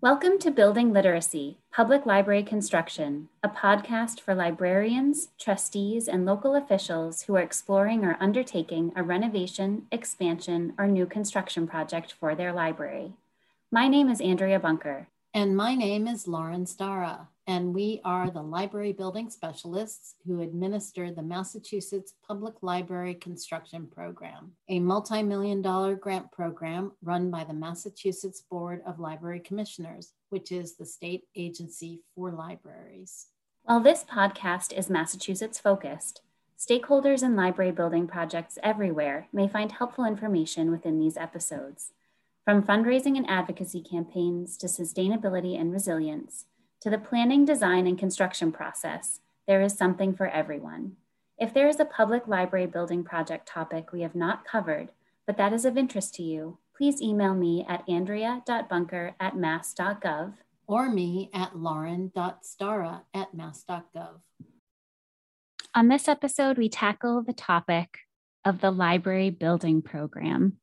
Welcome to Building Literacy, Public Library Construction, a podcast for librarians, trustees, and local officials who are exploring or undertaking a renovation, expansion, or new construction project for their library. My name is Andrea Bunker. And my name is Lauren Stara and we are the library building specialists who administer the Massachusetts Public Library Construction Program, a multi million dollar grant program run by the Massachusetts Board of Library Commissioners, which is the state agency for libraries. While this podcast is Massachusetts focused, stakeholders in library building projects everywhere may find helpful information within these episodes. From fundraising and advocacy campaigns to sustainability and resilience, to the planning, design, and construction process, there is something for everyone. If there is a public library building project topic we have not covered, but that is of interest to you, please email me at andrea.bunker at mass.gov or me at lauren.stara at mass.gov. On this episode, we tackle the topic of the library building program.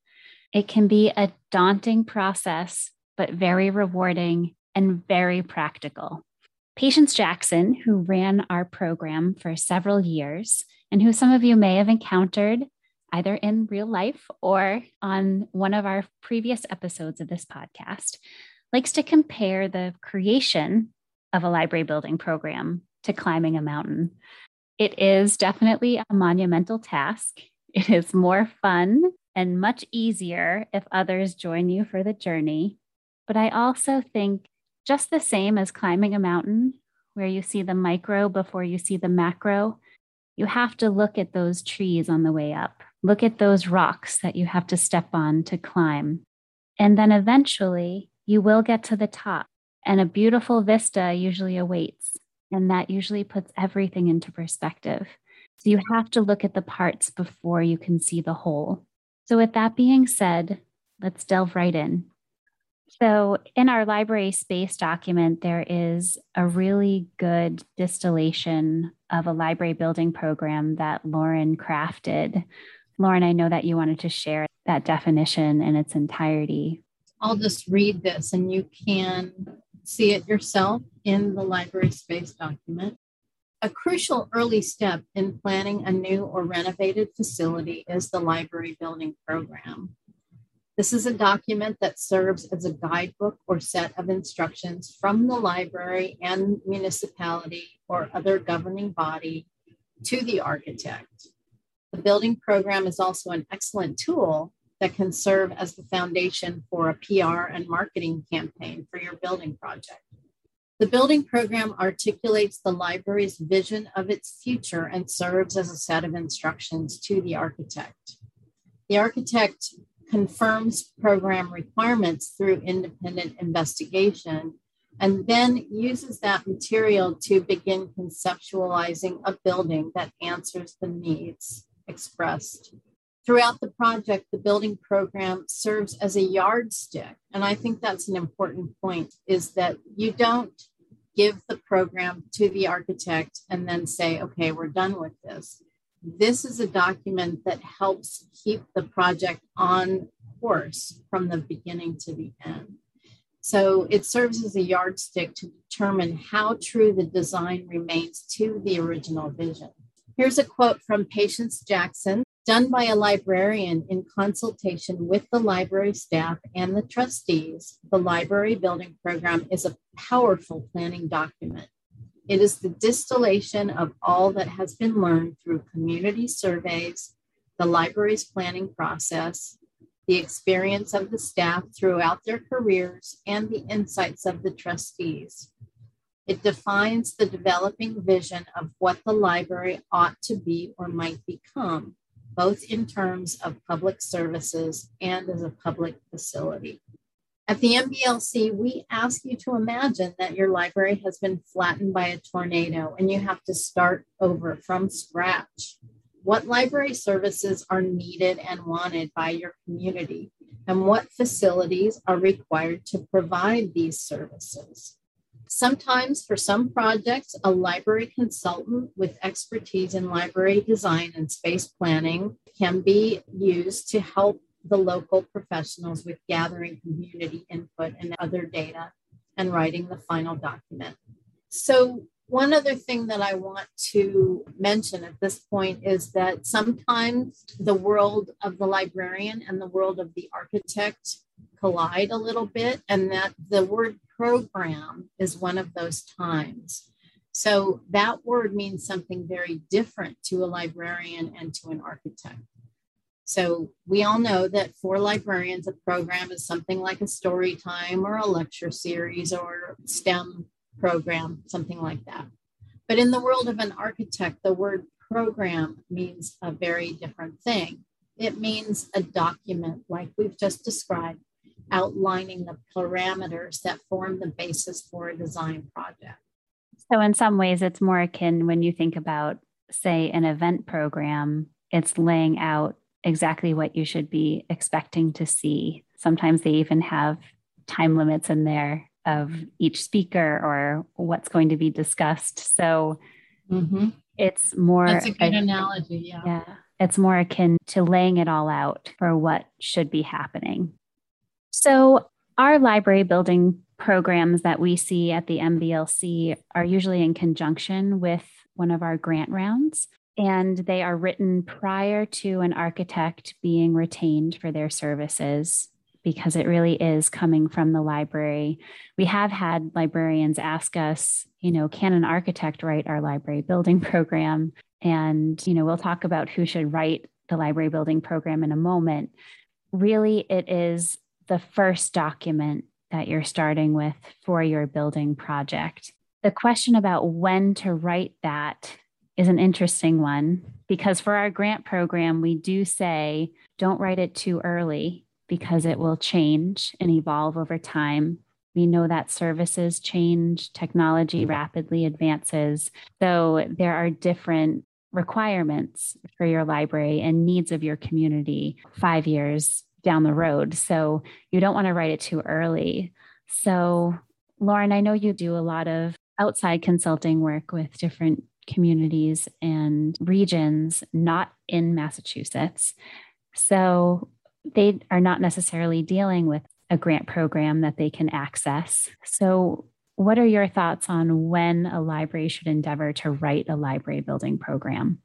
It can be a daunting process, but very rewarding and very practical. Patience Jackson, who ran our program for several years, and who some of you may have encountered either in real life or on one of our previous episodes of this podcast, likes to compare the creation of a library building program to climbing a mountain. It is definitely a monumental task. It is more fun and much easier if others join you for the journey. But I also think just the same as climbing a mountain, where you see the micro before you see the macro, you have to look at those trees on the way up. Look at those rocks that you have to step on to climb. And then eventually you will get to the top, and a beautiful vista usually awaits. And that usually puts everything into perspective. So you have to look at the parts before you can see the whole. So, with that being said, let's delve right in. So, in our library space document, there is a really good distillation of a library building program that Lauren crafted. Lauren, I know that you wanted to share that definition in its entirety. I'll just read this and you can see it yourself in the library space document. A crucial early step in planning a new or renovated facility is the library building program. This is a document that serves as a guidebook or set of instructions from the library and municipality or other governing body to the architect. The building program is also an excellent tool that can serve as the foundation for a PR and marketing campaign for your building project. The building program articulates the library's vision of its future and serves as a set of instructions to the architect. The architect confirms program requirements through independent investigation, and then uses that material to begin conceptualizing a building that answers the needs expressed. Throughout the project, the building program serves as a yardstick. And I think that's an important point is that you don't give the program to the architect and then say, okay, we're done with this this is a document that helps keep the project on course from the beginning to the end. So it serves as a yardstick to determine how true the design remains to the original vision. Here's a quote from Patience Jackson, done by a librarian in consultation with the library staff and the trustees. The library building program is a powerful planning document it is the distillation of all that has been learned through community surveys, the library's planning process, the experience of the staff throughout their careers, and the insights of the trustees. It defines the developing vision of what the library ought to be or might become, both in terms of public services and as a public facility. At the MBLC, we ask you to imagine that your library has been flattened by a tornado and you have to start over from scratch. What library services are needed and wanted by your community, and what facilities are required to provide these services? Sometimes, for some projects, a library consultant with expertise in library design and space planning can be used to help the local professionals with gathering community input and other data. and writing the final document. So, one other thing that I want to mention at this point is that sometimes the world of the librarian and the world of the architect collide a little bit, and that the word program is one of those times. So that word means something very different to a librarian and to an architect. So we all know that for librarians, a program is something like a story time or a lecture series or STEM program, something like that. But in the world of an architect, the word program means a very different thing. It means a document like we've just described, outlining the parameters that form the basis for a design project. So, in some ways, it's more akin when you think about, say, an event program, it's laying out exactly what you should be expecting to see. Sometimes they even have time limits in there of each speaker or what's going to be discussed. So, mm-hmm. it's more. That's a good analogy. Yeah. Yeah. It's more akin to laying it all out for what should be happening. So, our library building programs that we see at the MBLC are usually in conjunction with one of our grant rounds, and they are written prior to an architect being retained for their services because it really is coming from the library. We have had librarians ask us, you know, can an architect write our library building program? And, you know, we'll talk about who should write the library building program in a moment. Really, it is the first document that you're starting with for your building project. The question about when to write that is an interesting one because for our grant program, we do say don't write it too early because it will change and evolve over time. We know that services change, technology rapidly advances. So there are different requirements for your library and needs of your community five years down the road. So you don't want to write it too early. So, Lauren, I know you do a lot of outside consulting work with different communities and regions not in Massachusetts. So they are not necessarily dealing with a grant program that they can access. So, what are your thoughts on when a library should endeavor to write a library building program?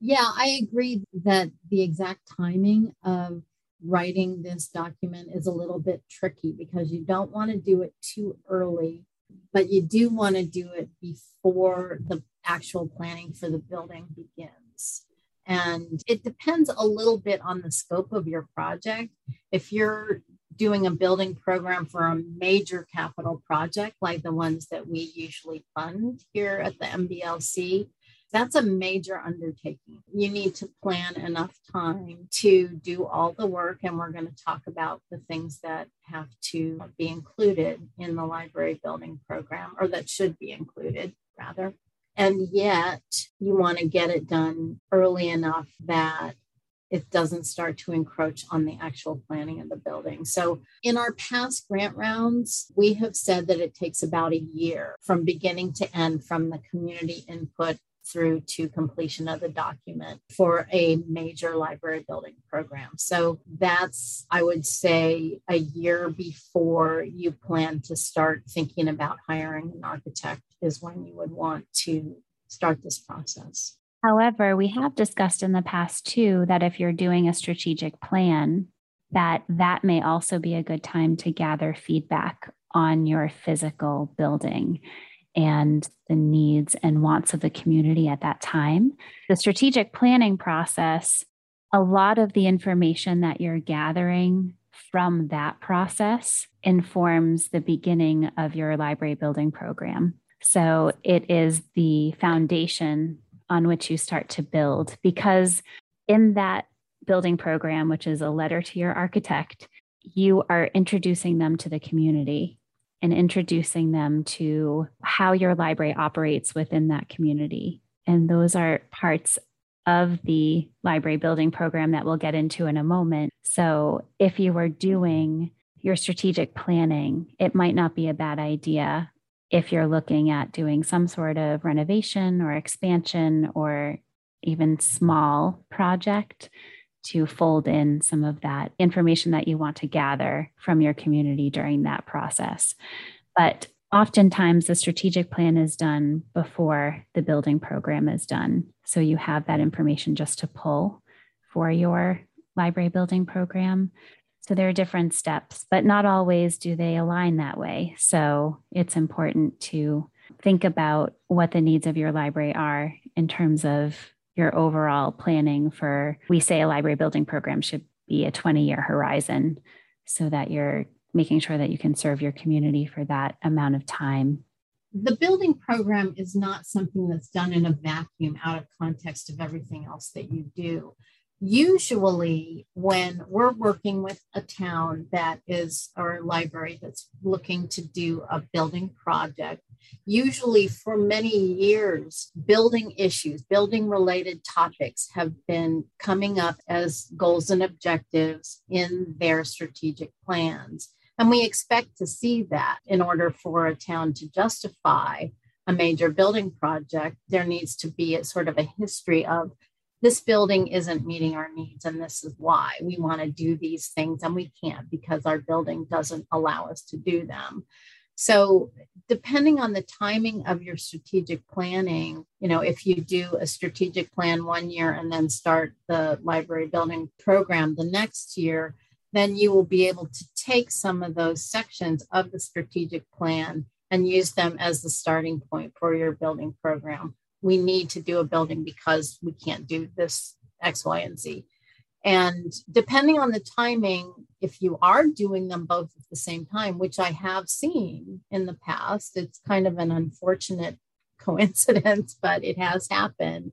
Yeah, I agree that the exact timing of writing this document is a little bit tricky because you don't want to do it too early, but you do want to do it before the actual planning for the building begins. And it depends a little bit on the scope of your project. If you're doing a building program for a major capital project like the ones that we usually fund here at the MBLC, that's a major undertaking. You need to plan enough time to do all the work. And we're going to talk about the things that have to be included in the library building program, or that should be included, rather. And yet, you want to get it done early enough that it doesn't start to encroach on the actual planning of the building. So, in our past grant rounds, we have said that it takes about a year from beginning to end from the community input through to completion of the document for a major library building program. So that's, I would say, a year before you plan to start thinking about hiring an architect, is when you would want to start this process. However, we have discussed in the past too that if you're doing a strategic plan, that that may also be a good time to gather feedback on your physical building and the needs and wants of the community at that time. The strategic planning process, a lot of the information that you're gathering from that process informs the beginning of your library building program. So it is the foundation on which you start to build because in that building program, which is a letter to your architect, you are introducing them to the community and introducing them to how your library operates within that community. And those are parts of the library building program that we'll get into in a moment. So, if you were doing your strategic planning, it might not be a bad idea if you're looking at doing some sort of renovation or expansion or even small project to fold in some of that information that you want to gather from your community during that process. But oftentimes the strategic plan is done before the building program is done. So you have that information just to pull for your library building program. So there are different steps, but not always do they align that way. So it's important to think about what the needs of your library are in terms of your overall planning for, we say a library building program should be a 20 year horizon so that you're making sure that you can serve your community for that amount of time. The building program is not something that's done in a vacuum out of context of everything else that you do usually when we're working with a town that is or a library that's looking to do a building project usually for many years building issues building related topics have been coming up as goals and objectives in their strategic plans. And we expect to see that in order for a town to justify a major building project there needs to be a sort of a history of this building isn't meeting our needs and this is why we want to do these things and we can't because our building doesn't allow us to do them so depending on the timing of your strategic planning you know if you do a strategic plan one year and then start the library building program the next year then you will be able to take some of those sections of the strategic plan and use them as the starting point for your building program we need to do a building because we can't do this X, Y, and Z. And depending on the timing, if you are doing them both at the same time, which I have seen in the past, it's kind of an unfortunate coincidence, but it has happened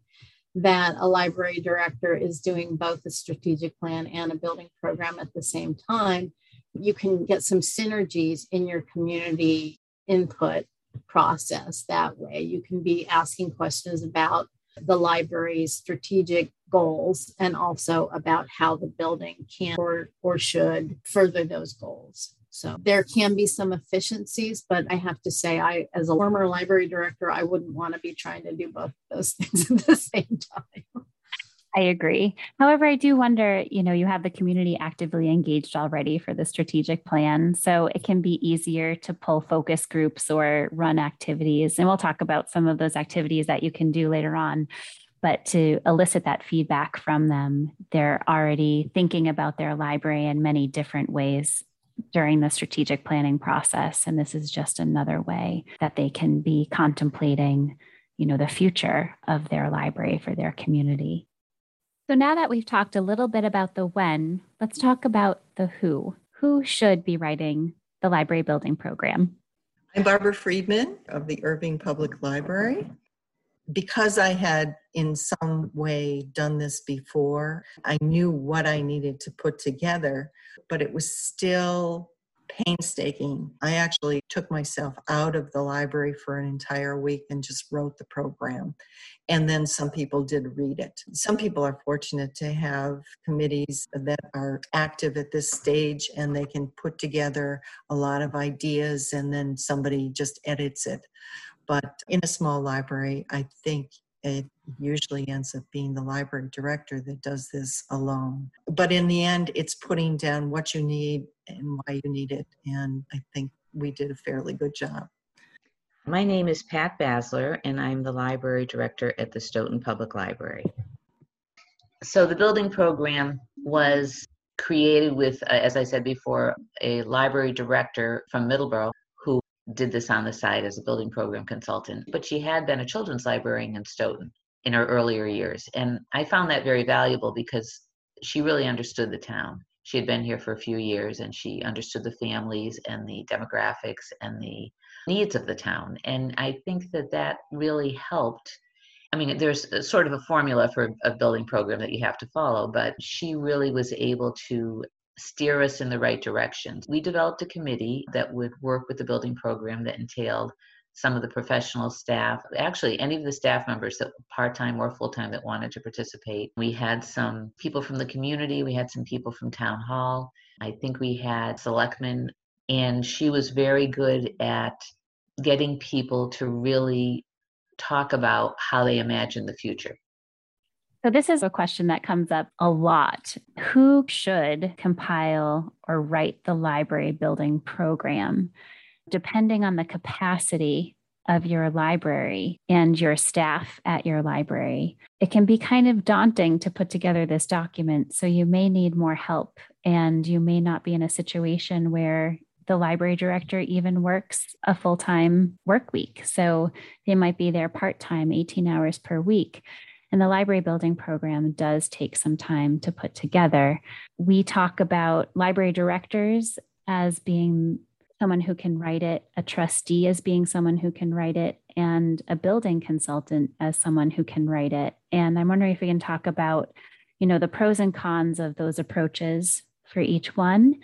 that a library director is doing both a strategic plan and a building program at the same time. You can get some synergies in your community input process that way. You can be asking questions about the library's strategic goals and also about how the building can or, or should further those goals. So there can be some efficiencies, but I have to say, I, as a former library director, I wouldn't want to be trying to do both those things at the same time. I agree. However, I do wonder, you know, you have the community actively engaged already for the strategic plan. So it can be easier to pull focus groups or run activities. And we'll talk about some of those activities that you can do later on. But to elicit that feedback from them, they're already thinking about their library in many different ways during the strategic planning process. And this is just another way that they can be contemplating, you know, the future of their library for their community. So now that we've talked a little bit about the when, let's talk about the who. Who should be writing the library building program? I'm Barbara Friedman of the Irving Public Library. Because I had in some way done this before, I knew what I needed to put together, but it was still painstaking. I actually took myself out of the library for an entire week and just wrote the program. And then some people did read it. Some people are fortunate to have committees that are active at this stage and they can put together a lot of ideas and then somebody just edits it. But in a small library, I think it usually ends up being the library director that does this alone. But in the end, it's putting down what you need and why you need it. And I think we did a fairly good job. My name is Pat Basler, and I'm the library director at the Stoughton Public Library. So, the building program was created with, uh, as I said before, a library director from Middleborough did this on the side as a building program consultant, but she had been a children's librarian in Stoughton in her earlier years. And I found that very valuable because she really understood the town. She had been here for a few years and she understood the families and the demographics and the needs of the town. And I think that that really helped. I mean, there's sort of a formula for a building program that you have to follow, but she really was able to steer us in the right direction. We developed a committee that would work with the building program that entailed some of the professional staff, actually any of the staff members that part-time or full-time that wanted to participate. We had some people from the community, we had some people from town hall. I think we had selectmen and she was very good at getting people to really talk about how they imagine the future. So, this is a question that comes up a lot. Who should compile or write the library building program? depending on the capacity of your library and your staff at your library, it can be kind of daunting to put together this document. So you may need more help and you may not be in a situation where the library director even works a full time work week. So they might be there part time, 18 hours per week. And the library building program does take some time to put together. We talk about library directors as being someone who can write it, a trustee as being someone who can write it, and a building consultant as someone who can write it. And I'm wondering if we can talk about, you know, the pros and cons of those approaches for each one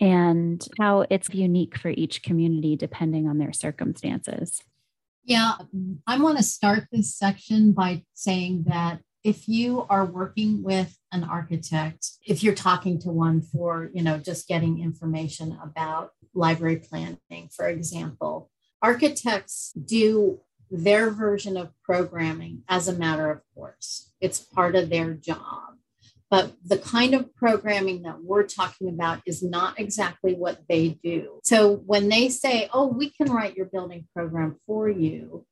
and how it's unique for each community depending on their circumstances. Yeah, I want to start this section by saying that if you are working with an architect, if you're talking to one for, you know, just getting information about library planning, for example, architects do their version of programming as a matter of course. It's part of their job. But the kind of programming that we're talking about is not exactly what they do. So when they say, oh, we can write your building program for you,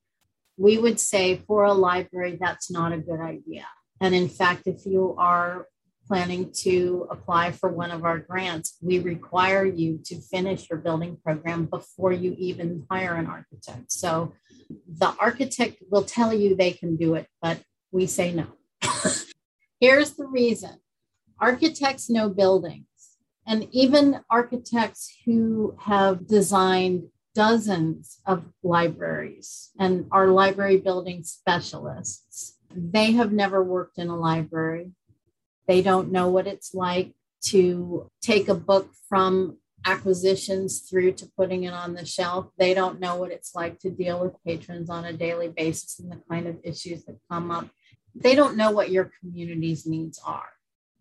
we would say for a library, that's not a good idea. And in fact, if you are planning to apply for one of our grants, we require you to finish your building program before you even hire an architect. So the architect will tell you they can do it, but we say no. Here's the reason architects know buildings, and even architects who have designed dozens of libraries and are library building specialists, they have never worked in a library. They don't know what it's like to take a book from acquisitions through to putting it on the shelf. They don't know what it's like to deal with patrons on a daily basis and the kind of issues that come up they don't know what your community's needs are.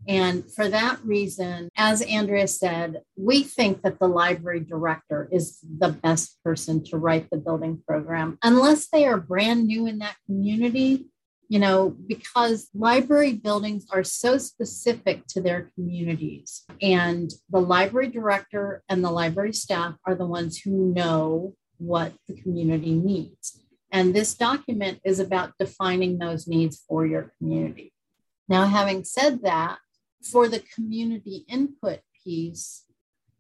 And for that reason, as Andrea said, we think that the library director is the best person to write the building program, unless they are brand new in that community, you know, because library buildings are so specific to their communities. And the library director and the library staff are the ones who know what the community needs. And this document is about defining those needs for your community. Now, having said that, for the community input piece,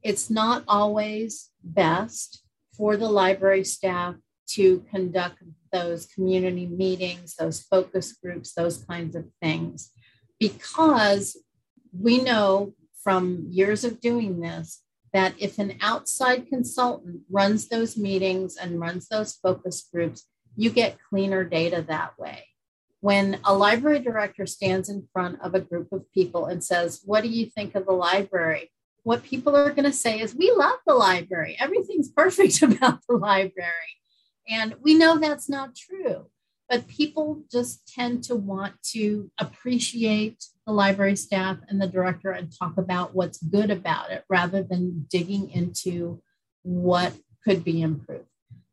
it's not always best for the library staff to conduct those community meetings, those focus groups, those kinds of things, because we know from years of doing this that if an outside consultant runs those meetings and runs those focus groups, you get cleaner data that way. When a library director stands in front of a group of people and says, What do you think of the library? What people are going to say is, We love the library. Everything's perfect about the library. And we know that's not true, but people just tend to want to appreciate the library staff and the director and talk about what's good about it rather than digging into what could be improved.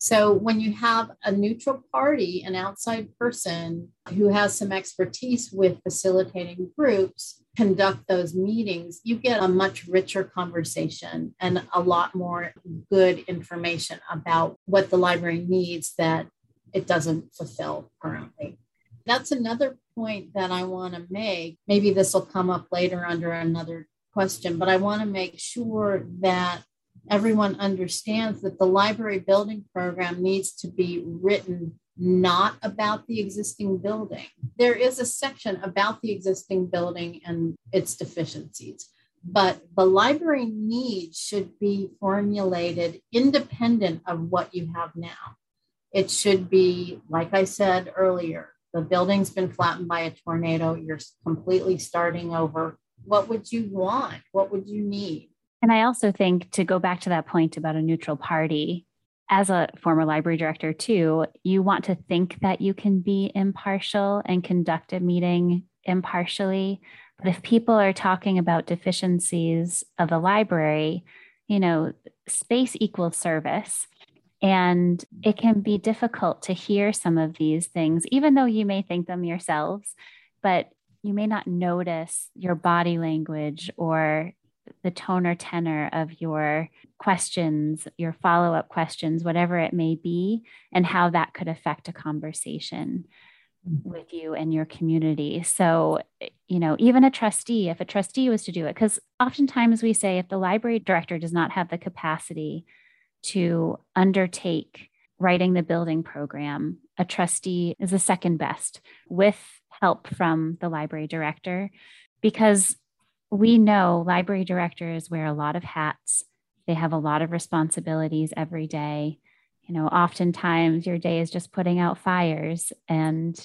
So when you have a neutral party, an outside person who has some expertise with facilitating groups, conduct those meetings, you get a much richer conversation and a lot more good information about what the library needs that it doesn't fulfill currently. That's another point that I want to make. Maybe this will come up later under another question, but I want to make sure that everyone understands that the library building program needs to be written not about the existing building. There is a section about the existing building and its deficiencies, but the library needs should be formulated independent of what you have now. It should be, like I said earlier, the building's been flattened by a tornado, you're completely starting over. What would you want? What would you need? And I also think to go back to that point about a neutral party, as a former library director, too, you want to think that you can be impartial and conduct a meeting impartially. But if people are talking about deficiencies of the library, you know, space equals service. And it can be difficult to hear some of these things, even though you may think them yourselves, but you may not notice your body language or the tone or tenor of your questions, your follow up questions, whatever it may be, and how that could affect a conversation mm. with you and your community. So, eh, you know, even a trustee, if a trustee was to do it, because oftentimes we say if the library director does not have the capacity to undertake writing the building program, a trustee is the second best with help from the library director because we know library directors wear a lot of hats. They have a lot of responsibilities every day. You know, oftentimes your day is just putting out fires and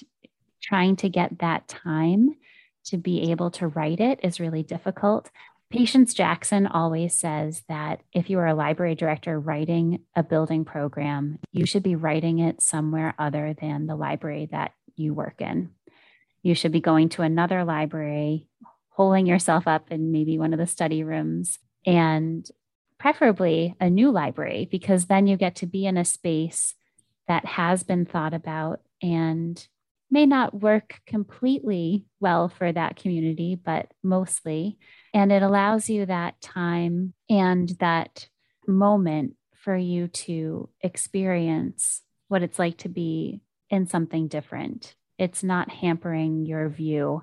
trying to get that time to be able to write it is really difficult. Patience Jackson always says that if you are a library director writing a building program, you should be writing it somewhere other than the library that you work in. You should be going to another library, holding yourself up in maybe one of the study rooms, and preferably a new library, because then you get to be in a space that has been thought about and may not work completely well for that community, but mostly. And it allows you that time and that moment for you to experience what it's like to be in something different. It's not hampering your view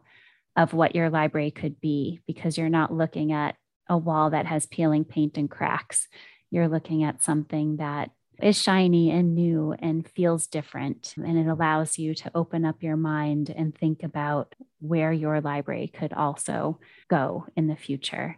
of what your library could be because you're not looking at a wall that has peeling paint and cracks. You're looking at something that is shiny and new and feels different. And it allows you to open up your mind and think about where your library could also go in the future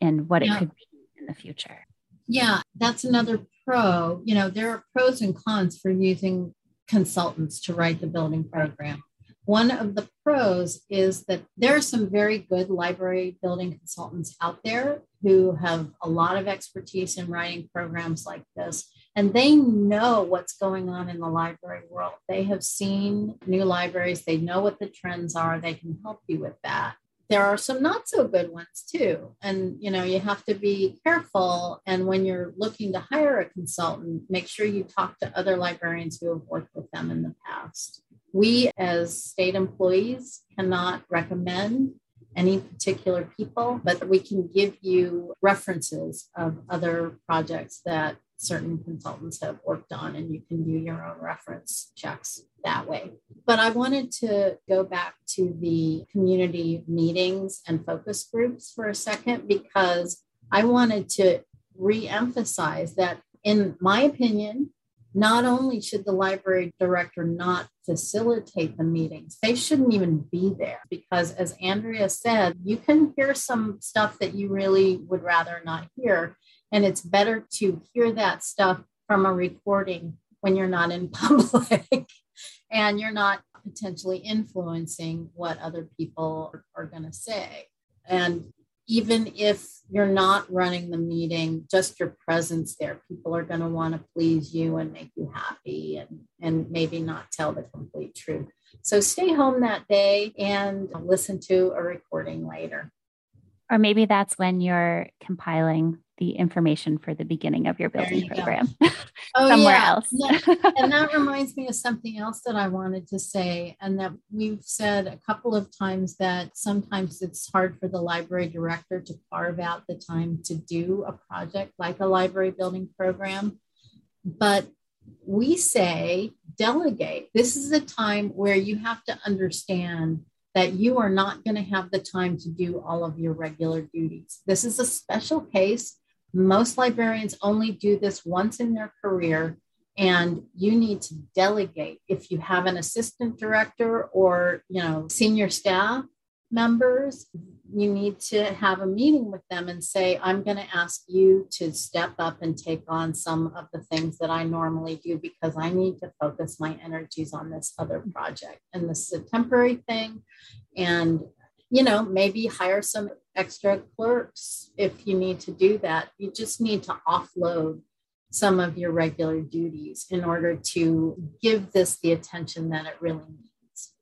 and what yeah. it could be in the future. Yeah, that's another pro. You know, there are pros and cons for using consultants to write the building program. One of the pros is that there are some very good library building consultants out there who have a lot of expertise in writing programs like this and they know what's going on in the library world. They have seen new libraries, they know what the trends are, they can help you with that. There are some not so good ones too. And you know, you have to be careful and when you're looking to hire a consultant, make sure you talk to other librarians who have worked with them in the past. We as state employees cannot recommend any particular people, but we can give you references of other projects that certain consultants have worked on, and you can do your own reference checks that way. But I wanted to go back to the community meetings and focus groups for a second because I wanted to re emphasize that, in my opinion, not only should the library director not facilitate the meetings, they shouldn't even be there because, as Andrea said, you can hear some stuff that you really would rather not hear. And it's better to hear that stuff from a recording when you're not in public and you're not potentially influencing what other people are, are going to say. And even if you're not running the meeting, just your presence there, people are going to want to please you and make you happy and, and maybe not tell the complete truth. So stay home that day and listen to a recording later. Or maybe that's when you're compiling the information for the beginning of your building you program oh, somewhere yeah. else. and that reminds me of something else that I wanted to say, and that we've said a couple of times that sometimes it's hard for the library director to carve out the time to do a project like a library building program. But we say delegate. This is a time where you have to understand that you are not going to have the time to do all of your regular duties. This is a special case. Most librarians only do this once in their career, and you need to delegate. If you have an assistant director or you know senior staff members, you need to have a meeting with them and say, I'm going to ask you to step up and take on some of the things that I normally do because I need to focus my energies on this other project. And this is a temporary thing. And, you know, maybe hire some extra clerks if you need to do that. You just need to offload some of your regular duties in order to give this the attention that it really needs.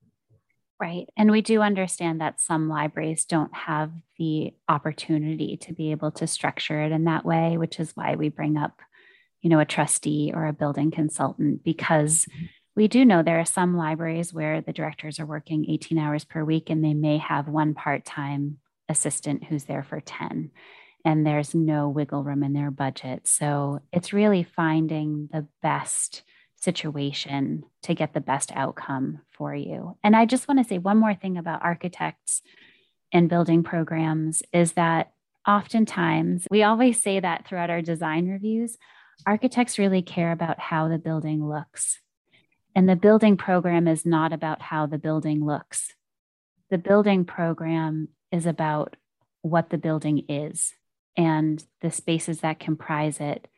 Right. And we do understand that some libraries don't have the opportunity to be able to structure it in that way, which is why we bring up, you know, a trustee or a building consultant, because we do know there are some libraries where the directors are working 18 hours per week and they may have one part time assistant who's there for 10. and there's no wiggle room in their budget. So it's really finding the best situation to get the best outcome for you. And I just want to say one more thing about architects and building programs is that oftentimes we always say that throughout our design reviews, architects really care about how the building looks. And the building program is not about how the building looks. The building program is about what the building is and the spaces that comprise it,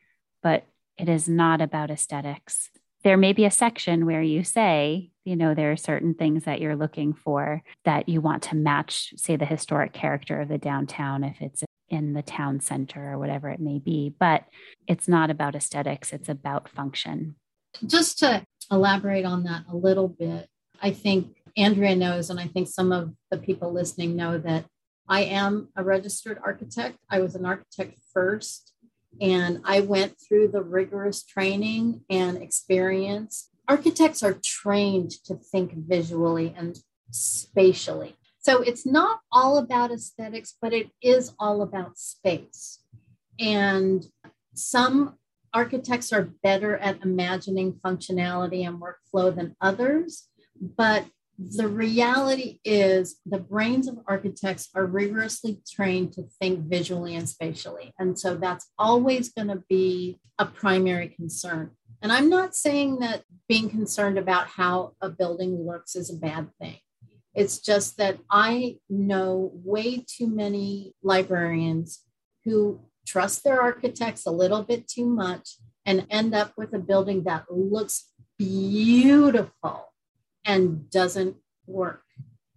but it is not about aesthetics there may be a section where you say, you know, there are certain things that you're looking for that you want to match, say, the historic character of the downtown if it's in the town center or whatever it may be. But it's not about aesthetics, it's about function. Just to elaborate on that a little bit, I think Andrea knows, and I think some of the people listening know that I am a registered architect. I was an architect first and I went through the rigorous training and experience. Architects are trained to think visually and spatially. So it's not all about aesthetics, but it is all about space. And some architects are better at imagining functionality and workflow than others, but the reality is the brains of architects are rigorously trained to think visually and spatially. And so that's always going to be a primary concern. And I'm not saying that being concerned about how a building looks is a bad thing. It's just that I know way too many librarians who trust their architects a little bit too much and end up with a building that looks beautiful and doesn't work.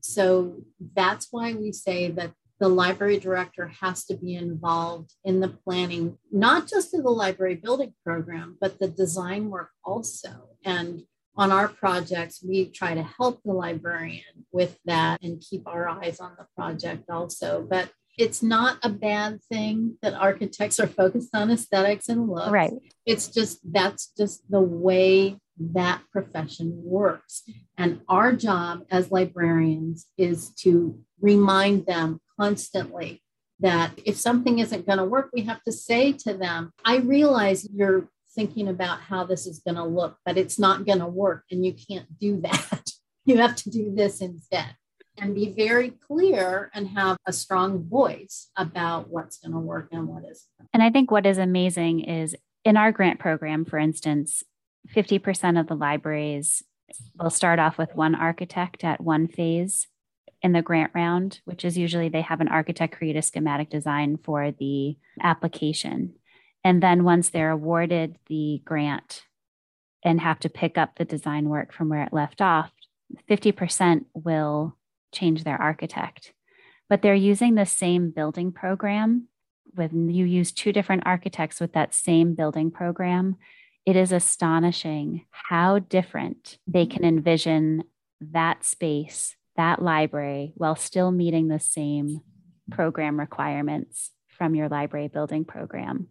So that's why we say that the library director has to be involved in the planning, not just of the library building program, but the design work also. And on our projects, we try to help the librarian with that and keep our eyes on the project also. But it's not a bad thing that architects are focused on aesthetics and looks. Right. It's just that's just the way that profession works. And our job as librarians is to remind them constantly that if something isn't going to work, we have to say to them, I realize you're thinking about how this is going to look, but it's not going to work. And you can't do that. you have to do this instead and be very clear and have a strong voice about what's going to work and what isn't. And I think what is amazing is in our grant program, for instance, 50% of the libraries will start off with one architect at one phase in the grant round, which is usually they have an architect create a schematic design for the application. And then once they're awarded the grant and have to pick up the design work from where it left off, 50% will change their architect. But they're using the same building program when you use two different architects with that same building program it is astonishing how different they can mm-hmm. envision that space, that library, while still meeting the same program requirements from your library building program.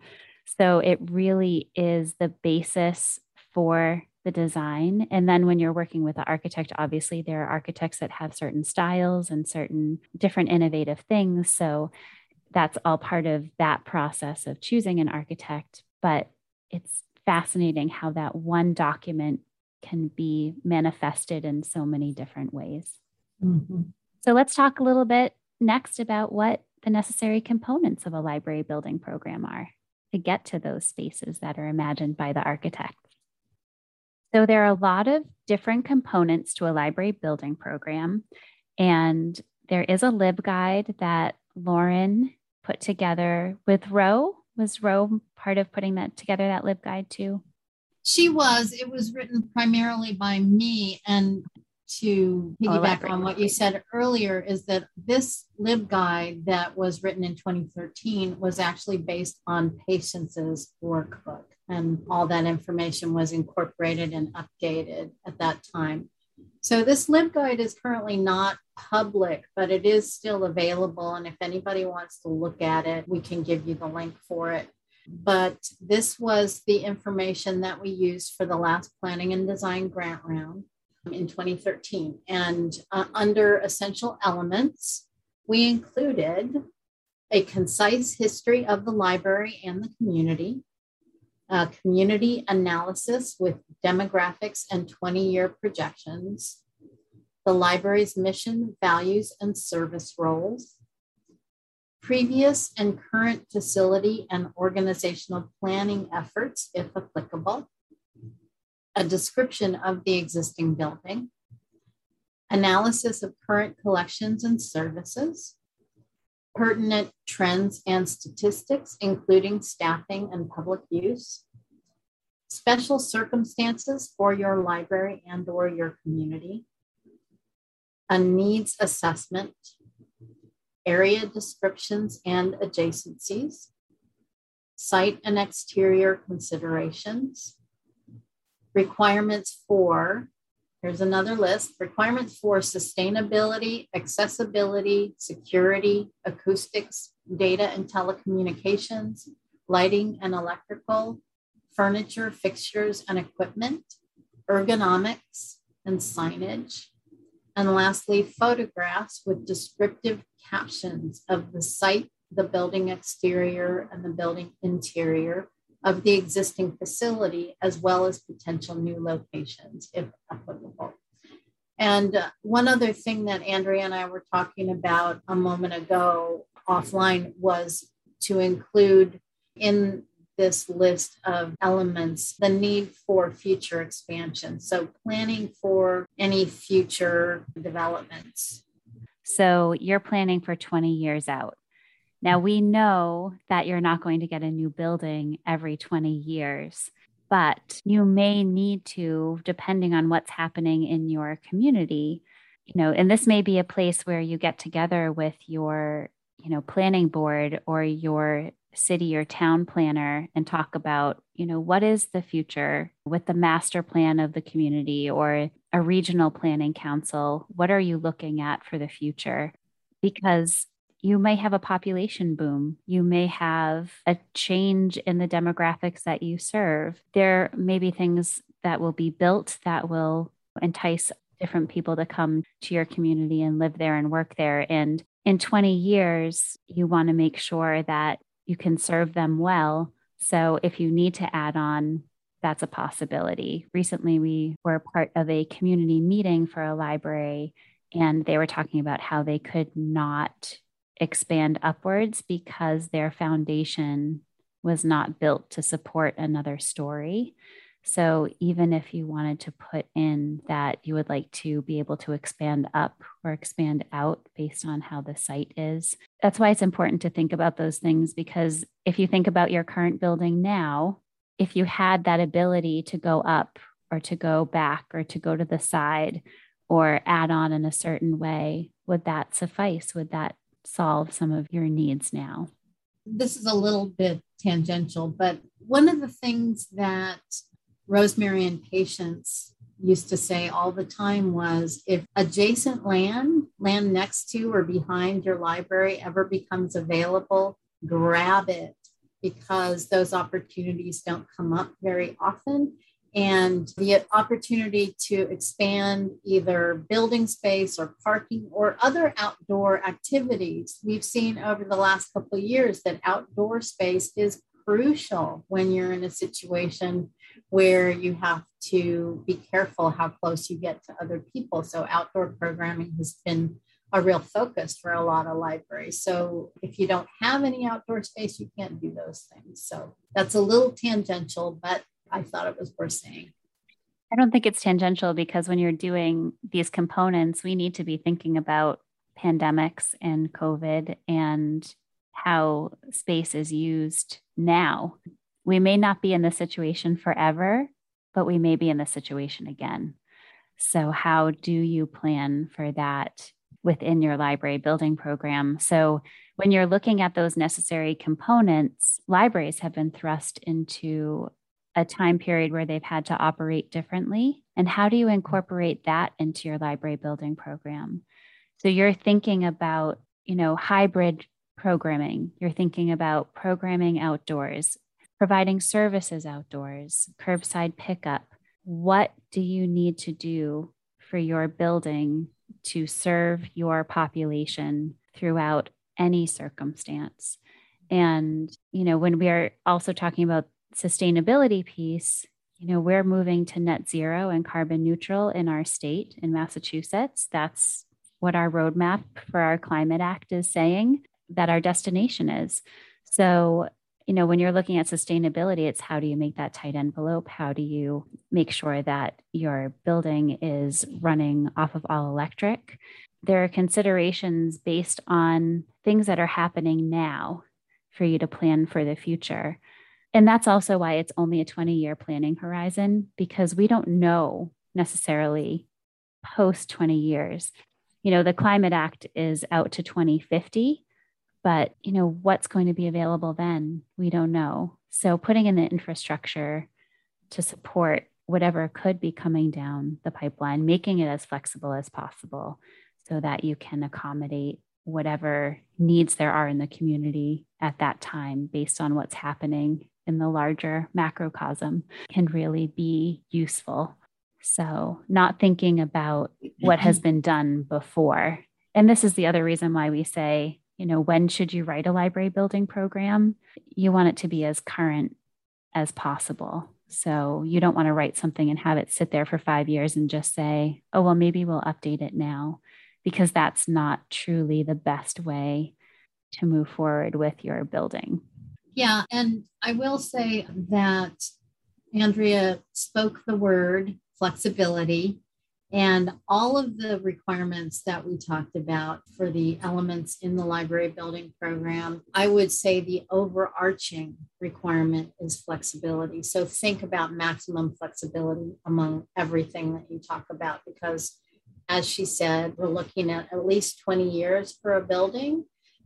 So it really is the basis for the design. And then when you're working with the architect, obviously there are architects that have certain styles and certain different innovative things. So that's all part of that process of choosing an architect. But it's fascinating how that one document can be manifested in so many different ways. Mm-hmm. So let's talk a little bit next about what the necessary components of a library building program are to get to those spaces that are imagined by the architect. So there are a lot of different components to a library building program, and there is a LibGuide that Lauren put together with Ro was Ro part of putting that together, that LibGuide too? She was. It was written primarily by me. And to oh, piggyback on what you said earlier, is that this LibGuide that was written in 2013 was actually based on Patience's workbook. And all that information was incorporated and updated at that time. So this LibGuide is currently not public, but it is still available. And if anybody wants to look at it, we can give you the link for it. But this was the information that we used for the last planning and design grant round in 2013. And uh, under essential elements, we included a concise history of the library and the community, a community analysis with demographics and 20 year projections, the library's mission, values, and service roles, previous and current facility and organizational planning efforts, if applicable, a description of the existing building, analysis of current collections and services, pertinent trends and statistics, including staffing and public use, special circumstances for your library and or your community, a needs assessment, area descriptions and adjacencies, site and exterior considerations, requirements for, here's another list, requirements for sustainability, accessibility, security, acoustics, data and telecommunications, lighting and electrical, furniture, fixtures and equipment, ergonomics and signage, and lastly, photographs with descriptive captions of the site, the building exterior, and the building interior of the existing facility, as well as potential new locations, if applicable. And uh, one other thing that Andrea and I were talking about a moment ago offline was to include in this list of elements the need for future expansion. So, planning for any future developments. So, you're planning for 20 years out. Now, mm. we know that you're not going to get a new building every 20 years, but you may need to, depending on what's happening in your community. You know, and this may be a place where you get together with your, you know, planning board or your city or town planner and talk about, you know, what is the future with the master plan of the community or a regional planning council? What are you looking at for the future? Because you may have a population boom. You may have a change in the demographics that you serve. There may be things that will be built that will entice different people to come to your community and live there and work there. And in 20 years, you want to make sure that you can serve them well. So if you need to add on, that's a possibility. Recently, we were part of a community meeting for a library, and they were talking about how they could not expand upwards because their foundation was not built to support another story. So even if you wanted to put in that you would like to be able to expand up or expand out based on how the site is, that's why it's important to think about those things because if you think about your current building now, if you had that ability to go up or to go back or to go to the side or add on in a certain way, would that suffice? Would that solve some of your needs now? This is a little bit tangential, but one of the things that Rosemary and Patience used to say all the time was if adjacent land, land next to or behind your library ever becomes available, grab it because those opportunities don't come up very often. And the opportunity to expand either building space or parking or other outdoor activities. We've seen over the last couple of years that outdoor space is crucial when you're in a situation where you have to be careful how close you get to other people. So, outdoor programming has been a real focus for a lot of libraries. So, if you don't have any outdoor space, you can't do those things. So, that's a little tangential, but I thought it was worth saying. I don't think it's tangential because when you're doing these components, we need to be thinking about pandemics and COVID and how space is used now. We may not be in this situation forever, but we may be in this situation again. So, how do you plan for that within your library building program? So, when you're looking at those necessary components, libraries have been thrust into a time period where they've had to operate differently. And how do you incorporate that into your library building program? So, you're thinking about, you know, hybrid programming. You're thinking about programming outdoors, providing services outdoors, curbside pickup. What do you need to do for your building to serve your population throughout any circumstance. And, you know, when we are also talking about sustainability piece, you know, we're moving to net zero and carbon neutral in our state in Massachusetts. That's what our roadmap for our climate act is saying that our destination is. So, you know, when you're looking at sustainability, it's how do you make that tight envelope? How do you make sure that your building is running off of all electric? There are considerations based on things that are happening now for you to plan for the future. And that's also why it's only a 20 year planning horizon because we don't know necessarily post 20 years. You know, the Climate Act is out to 2050, but you know, what's going to be available then? We don't know. So putting in the infrastructure to support whatever could be coming down the pipeline, making it as flexible as possible so that you can accommodate whatever needs there are in the community at that time based on what's happening in the larger macrocosm can really be useful. So, not thinking about what has mm-hmm. been done before. And this is the other reason why we say, you know, when should you write a library building program? You want it to be as current as possible. So, you don't want to write something and have it sit there for five years and just say, oh, well, maybe we'll update it now, because that's not truly the best way to move forward with your building. Yeah, and I will say that Andrea spoke the word flexibility and all of the requirements that we talked about for the elements in the library building program, I would say the overarching requirement is flexibility. So think about maximum flexibility among everything that you talk about, because as she said, we're looking at at least 20 years for a building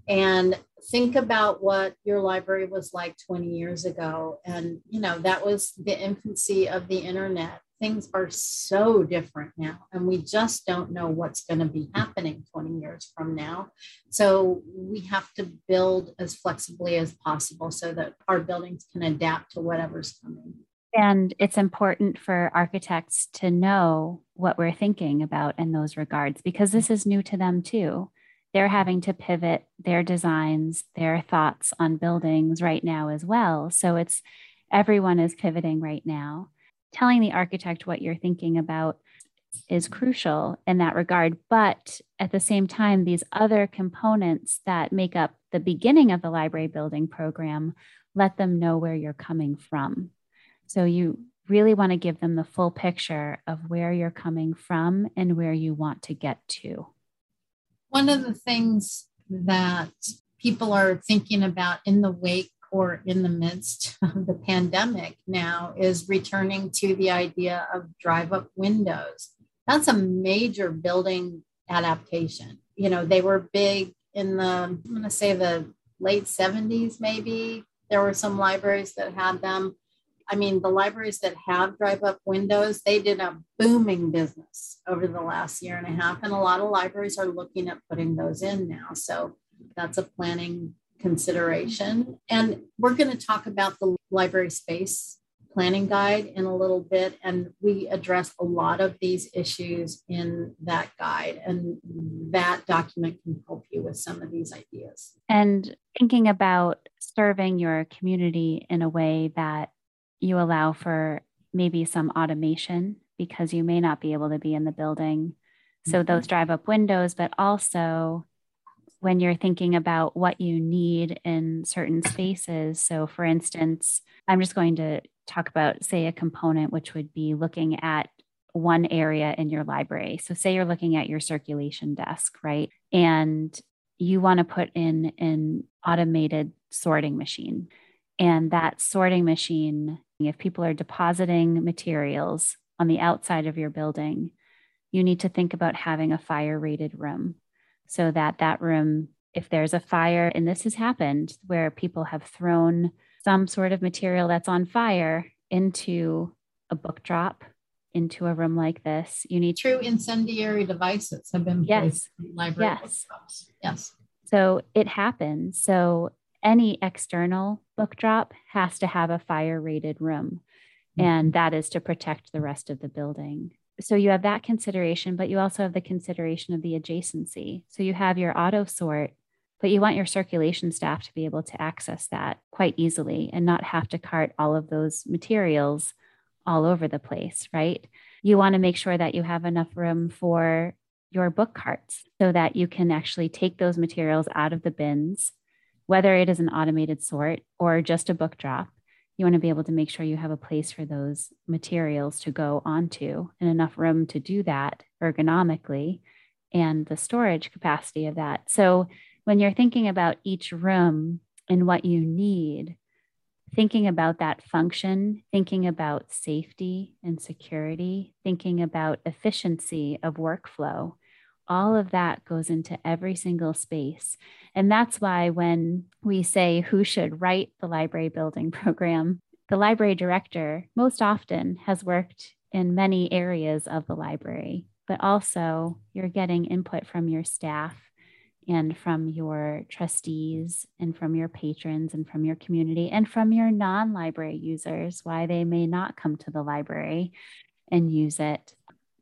and think about what your library was like 20 years ago. And you know that was the infancy of the internet. Things are so different now and we just don't know what's going to be happening 20 years from now. So we have to build as flexibly as possible so that our buildings can adapt to whatever's coming. And it's important for architects to know what we're thinking about in those regards because this is new to them too they're having to pivot their designs, their thoughts on buildings right now as well. So it's everyone is pivoting right now. Telling the architect what you're thinking about is crucial in that regard. But at the same time, these other components that make up the beginning of the library building program, let them know where you're coming from. So you really want to give them the full picture of where you're coming from and where you want to get to. One of the things that people are thinking about in the wake or in the midst of the pandemic now is returning to the idea of drive up windows. That's a major building adaptation. You know, they were big in the, I'm going to say the late 70s, maybe. There were some libraries that had them. I mean, the libraries that have drive up windows, they did a booming business over the last year and a half. And a lot of libraries are looking at putting those in now. So that's a planning consideration. And we're going to talk about the library space planning guide in a little bit. And we address a lot of these issues in that guide. And that document can help you with some of these ideas. And thinking about serving your community in a way that you allow for maybe some automation because you may not be able to be in the building. So, mm-hmm. those drive up windows, but also when you're thinking about what you need in certain spaces. So, for instance, I'm just going to talk about, say, a component which would be looking at one area in your library. So, say you're looking at your circulation desk, right? And you want to put in an automated sorting machine. And that sorting machine if people are depositing materials on the outside of your building, you need to think about having a fire rated room so that that room, if there's a fire, and this has happened where people have thrown some sort of material that's on fire into a book drop into a room like this, you need true incendiary devices have been yes. placed in library yes. Yes. So it happens. So any external book drop has to have a fire rated room, mm-hmm. and that is to protect the rest of the building. So you have that consideration, but you also have the consideration of the adjacency. So you have your auto sort but you want your circulation staff to be able to access that quite easily and not have to cart all of those materials all over the place, right? You want to make sure that you have enough room for your book carts so that you can actually take those materials out of the bins, whether it is an automated sort or just a book drop. You want to be able to make sure you have a place for those materials to go onto and enough room to do that ergonomically and the storage capacity of that. So when you're thinking about each room and what you need, thinking about that function, thinking about safety and security, thinking about efficiency of workflow, all of that goes into every single space. And that's why when we say who should write the library building program, the library director most often has worked in many areas of the library, but also you're getting input from your staff and from your trustees and from your patrons and from your community and from your non library users, why they may not come to the library and use it.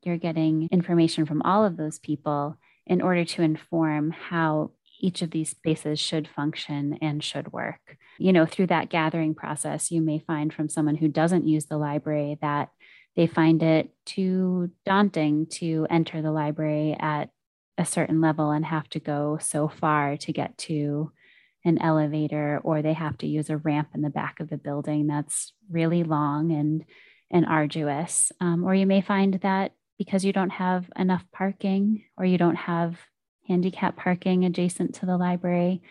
You're getting information from all of those people in order to inform how each of these spaces should function and should work. You know, through that gathering process, you may find from someone who doesn't use the library that they find it too daunting to enter the library at a certain level and have to go so far to get to an elevator or they have to use a ramp in the back of the building that's really long and and arduous um, or you may find that because you don't have enough parking or you don't have handicap parking adjacent to the library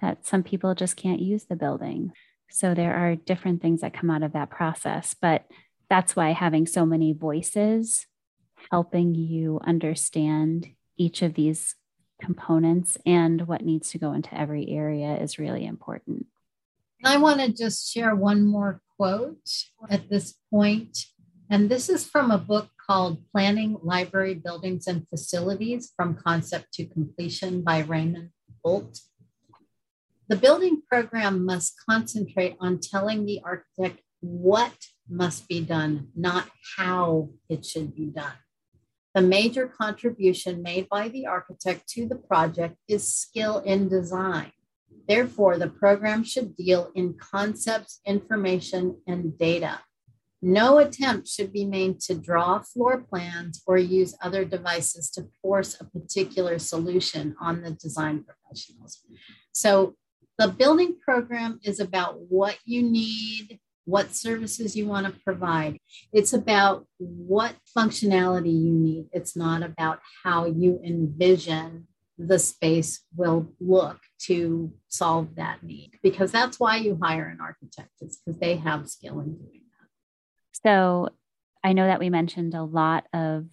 that some people just can't use the building so there are different things that come out of that process but that's why having so many voices helping you understand each of these components and what needs to go into every area is really important. I want to just share one more quote at this. And this is from a book called Planning Library Buildings and Facilities from Concept to Completion by Raymond Holt. The building program must concentrate on telling the architect what must be done, not how it should be done. The major contribution made by the architect to the project is skill in design. Therefore, the program should deal in concepts, information, and data. No attempt should be made to draw floor plans or use other devices to force a particular solution on the design professionals. So, the building program is about what you need, what services you want to provide. It's about what functionality you need. It's not about how you envision the space will look to solve that need, because that's why you hire an architect, it's because they have skill in doing. So I know that we mentioned a lot of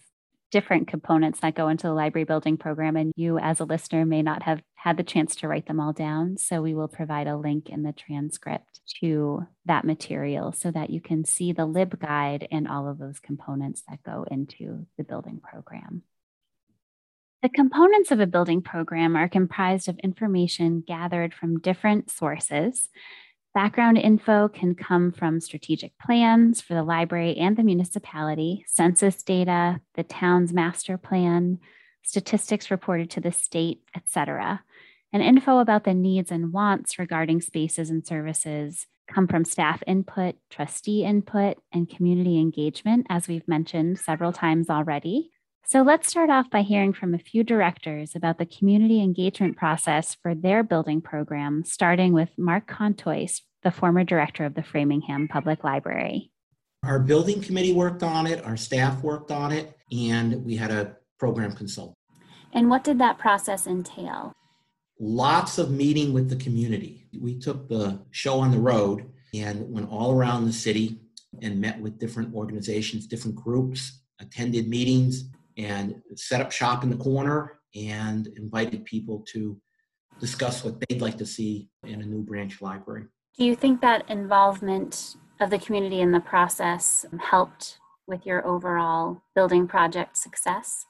different components that go into the library building program, and you, as a listener, may not have had the chance to write them all down. So we will provide a link in the transcript to that material so that you can see the LibGuide and all of those components that go into the building program. The components of a building program are comprised of information gathered from different sources Background info can come from strategic plans for the library and the municipality, census data, the town's master plan, statistics reported to the state, etc. And info about the needs and wants regarding spaces and services come from staff input, trustee input, and community engagement, as we've mentioned several times already. So let's start off by hearing from a few directors about the community engagement process for their building program, starting with Mark Contois, the former director of the Framingham Public Library. Our building committee worked on it, our staff worked on it, and we had a program consultant. And what did that process entail? Lots of meeting with the community. We took the show on the road and went all around the city and met with different organizations, different groups, attended meetings, and set up shop in the corner and invited people to discuss what they'd like to see in a new branch library. Do you think that involvement of the community in the process helped with your overall building project success?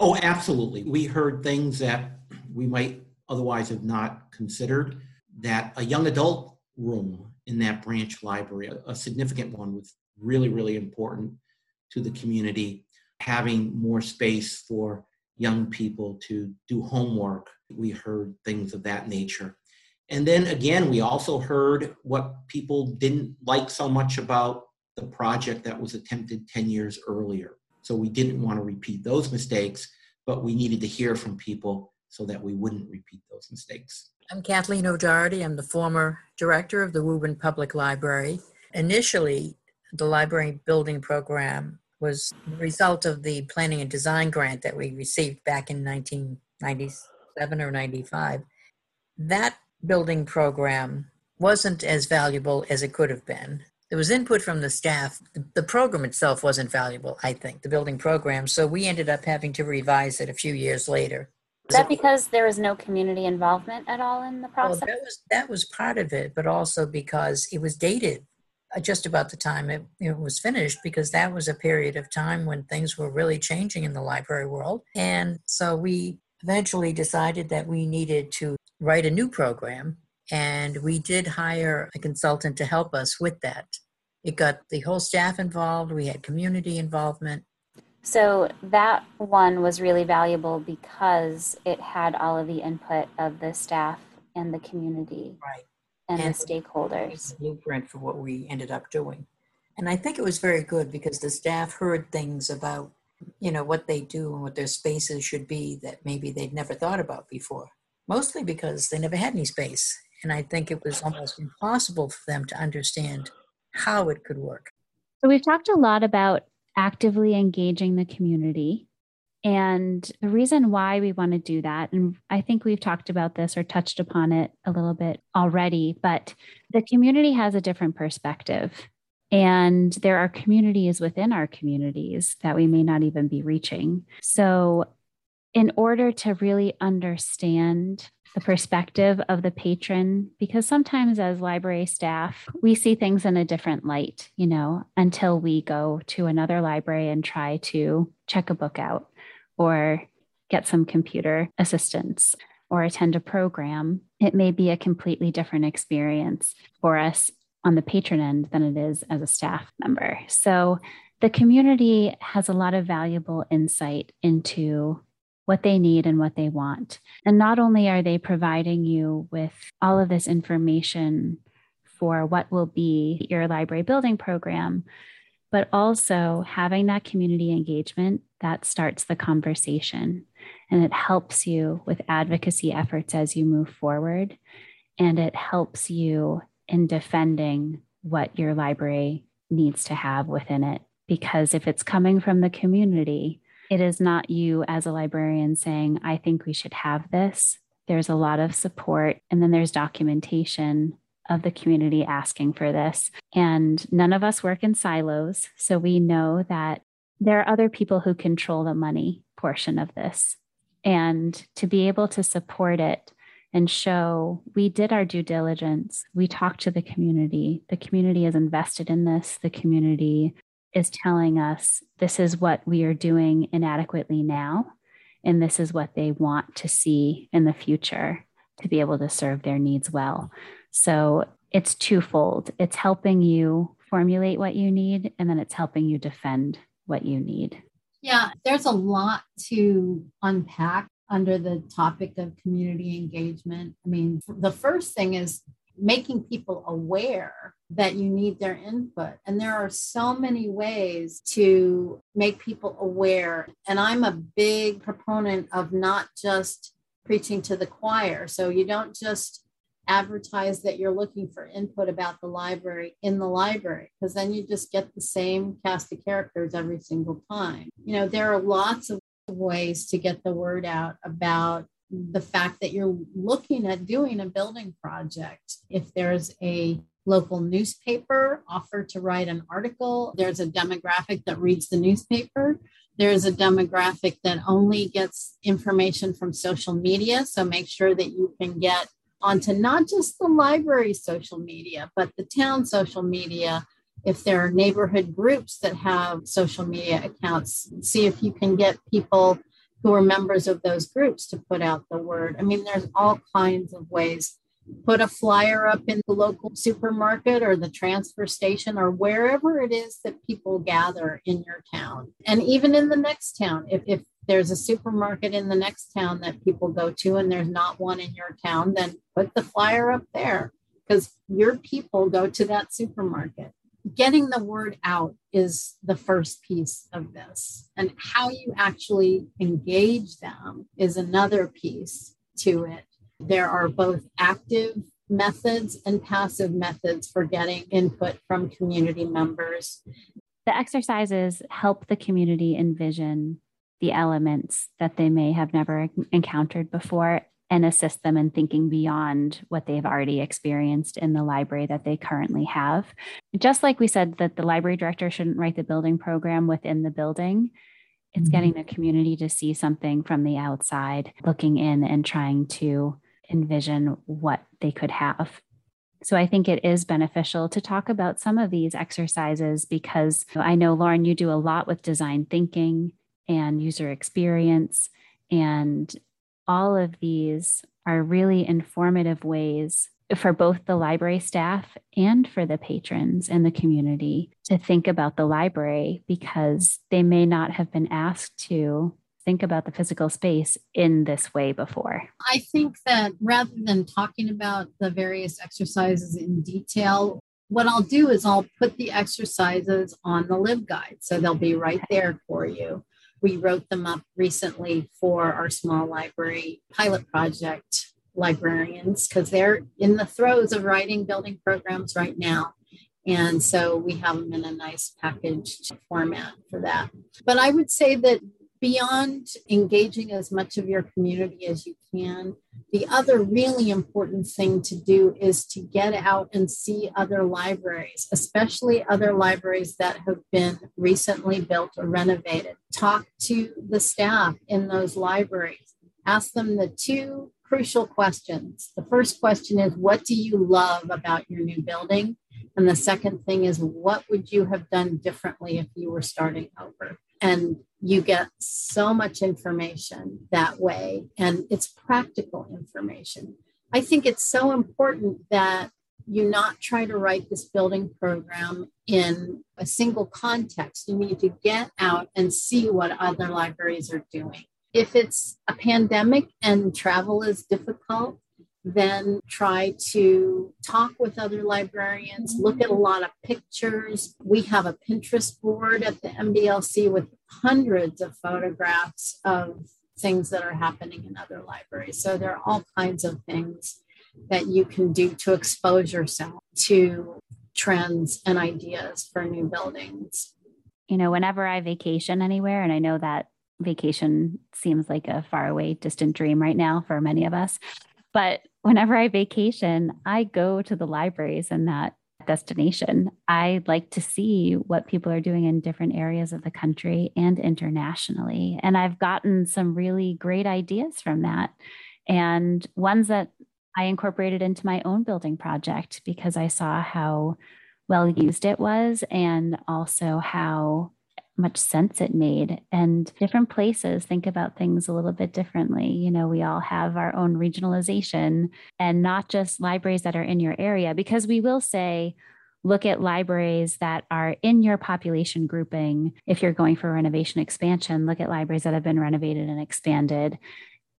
Oh, absolutely. We heard things that we might otherwise have not considered. That a young adult room in that branch library, a, significant one, was really, really important to the community having more space for young people to do homework. We heard things of that nature. And then again, we also heard what people didn't like so much about the project that was attempted 10 years earlier. So we didn't want to repeat those mistakes, but we needed to hear from people so that we wouldn't repeat those mistakes. I'm Kathleen O'Doherty. I'm the former director of the Woburn Public Library. Initially, the library building program was the result of the planning and design grant that we received back in 1997 or 95. That building program wasn't as valuable as it could have been. There was input from the staff. The program itself wasn't valuable, I think, the building program. So we ended up having to revise it a few years later. Is that because there was no community involvement at all in the process? Well, that was that was part of it, but also because it was dated Uh, just about the time it, it, was finished because that was a period of time when things were really changing in the library world. And so we eventually decided that we needed to write a new program. And we did hire a consultant to help us with that. It got the whole staff involved, we had community involvement. So that one was really valuable because it had all of the input of the staff and the community. Right and, and the stakeholders. Blueprint for what we ended up doing. And I think it was very good because the staff heard things about, you know, what they do and what their spaces should be that maybe they'd never thought about before. Mostly because they never had any space. And I think it was almost impossible for them to understand how it could work. So we've talked a lot about actively engaging the community and the reason why we want to do that, and I think we've talked about this or touched upon it a little bit already, but the community has a different perspective. And there are communities within our communities that we may not even be reaching. So, in order to really understand the perspective of the patron, because sometimes as library staff, we see things in a different light, you know, until we go to another library and try to check a book out or get some computer assistance or attend a program, it may be a completely different experience for us on the patron end than it is as a staff member. So the community has a lot of valuable insight into what they need and what they want. And not only are they providing you with all of this information for what will be your library building program, but also having that community engagement that starts the conversation. And it helps you with advocacy efforts as you move forward. And it helps you in defending what your library needs to have within it. Because if it's coming from the community it is not you as a librarian saying i think we should have this. There's a lot of support. And then there's documentation of the community asking for this. And none of us work in silos. So we know that there are other people who control the money portion of this. And to be able to support it and show we did our due diligence, we talked to the community, the community is invested in this, the community is telling us this is what we are doing inadequately now, and this is what they want to see in the future to be able to serve their needs well. So it's twofold it's helping you formulate what you need, and then it's helping you defend what you need. Yeah, there's a lot to unpack under the topic of community engagement. I mean, the first thing is making people aware that you need their input. And there are so many ways to make people aware. And I'm a big proponent of not just preaching to the choir. So you don't just advertise that you're looking for input about the library in the library because then you just get the same cast of characters every single time. You know, there are lots of ways to get the word out about the fact that you're looking at doing a building project. If there's a local newspaper offer to write an article, there's a demographic that reads the newspaper. There's a demographic that only gets information from social media. So make sure that you can get onto not just the library social media, but the town social media. If there are neighborhood groups that have social media accounts, see if you can get people who are members of those groups to put out the word. I mean, there's all kinds of ways. Put a flyer up in the local supermarket or the transfer station or wherever it is that people gather in your town. And even in the next town, if, if there's a supermarket in the next town that people go to and there's not one in your town, then put the flyer up there because your people go to that supermarket. Getting the word out is the first piece of this, and how you actually engage them is another piece to it. There are both active methods and passive methods for getting input from community members. The exercises help the community envision the elements that they may have never encountered before and assist them in thinking beyond what they've already experienced in the library that they currently have. Just like we said that the library director shouldn't write the building program within the building, it's mm-hmm. getting the community to see something from the outside, looking in and trying to envision what they could have. So I think it is beneficial to talk about some of these exercises because I know, Lauren, you do a lot with design thinking and user experience. And all of these are really informative ways for both the library staff and for the patrons and the community to think about the library because they may not have been asked to think about the physical space in this way before? I think that rather than talking about the various exercises in detail, what I'll do is I'll put the exercises on the LibGuide. So they'll be right there for you. We wrote them up recently for our small library pilot project librarians because they're in the throes of writing building programs right now. And so we have them in a nice packaged format for that. But I would say that beyond engaging as much of your community as you can, the other really important thing to do is to get out and see other libraries, especially other libraries that have been recently built or renovated. Talk to the staff in those libraries. Ask them the two crucial questions. The first question is What do you love about your new building? And the second thing is What would you have done differently if you were starting over? And you get so much information that way, and it's practical information. I think it's so important that you not try to write this building program in a single context. You need to get out and see what other libraries are doing. If it's a pandemic and travel is difficult, then try to talk with other librarians, look at a lot of pictures. We have a Pinterest board at the MBLC with hundreds of photographs of things that are happening in other libraries. So there are all kinds of things that you can do to expose yourself to trends and ideas for new buildings. You know, whenever I vacation anywhere, and I know that vacation seems like a faraway, distant dream right now for many of us, but whenever I vacation, I go to the libraries in that destination. I like to see what people are doing in different areas of the country and internationally. And I've gotten some really great ideas from that. And ones that I incorporated into my own building project because I saw how well used it was and also how much sense it made. And different places think about things a little bit differently. You know, we all have our own regionalization and not just libraries that are in your area, because we will say, look at libraries that are in your population grouping. If you're going for renovation expansion, look at libraries that have been renovated and expanded.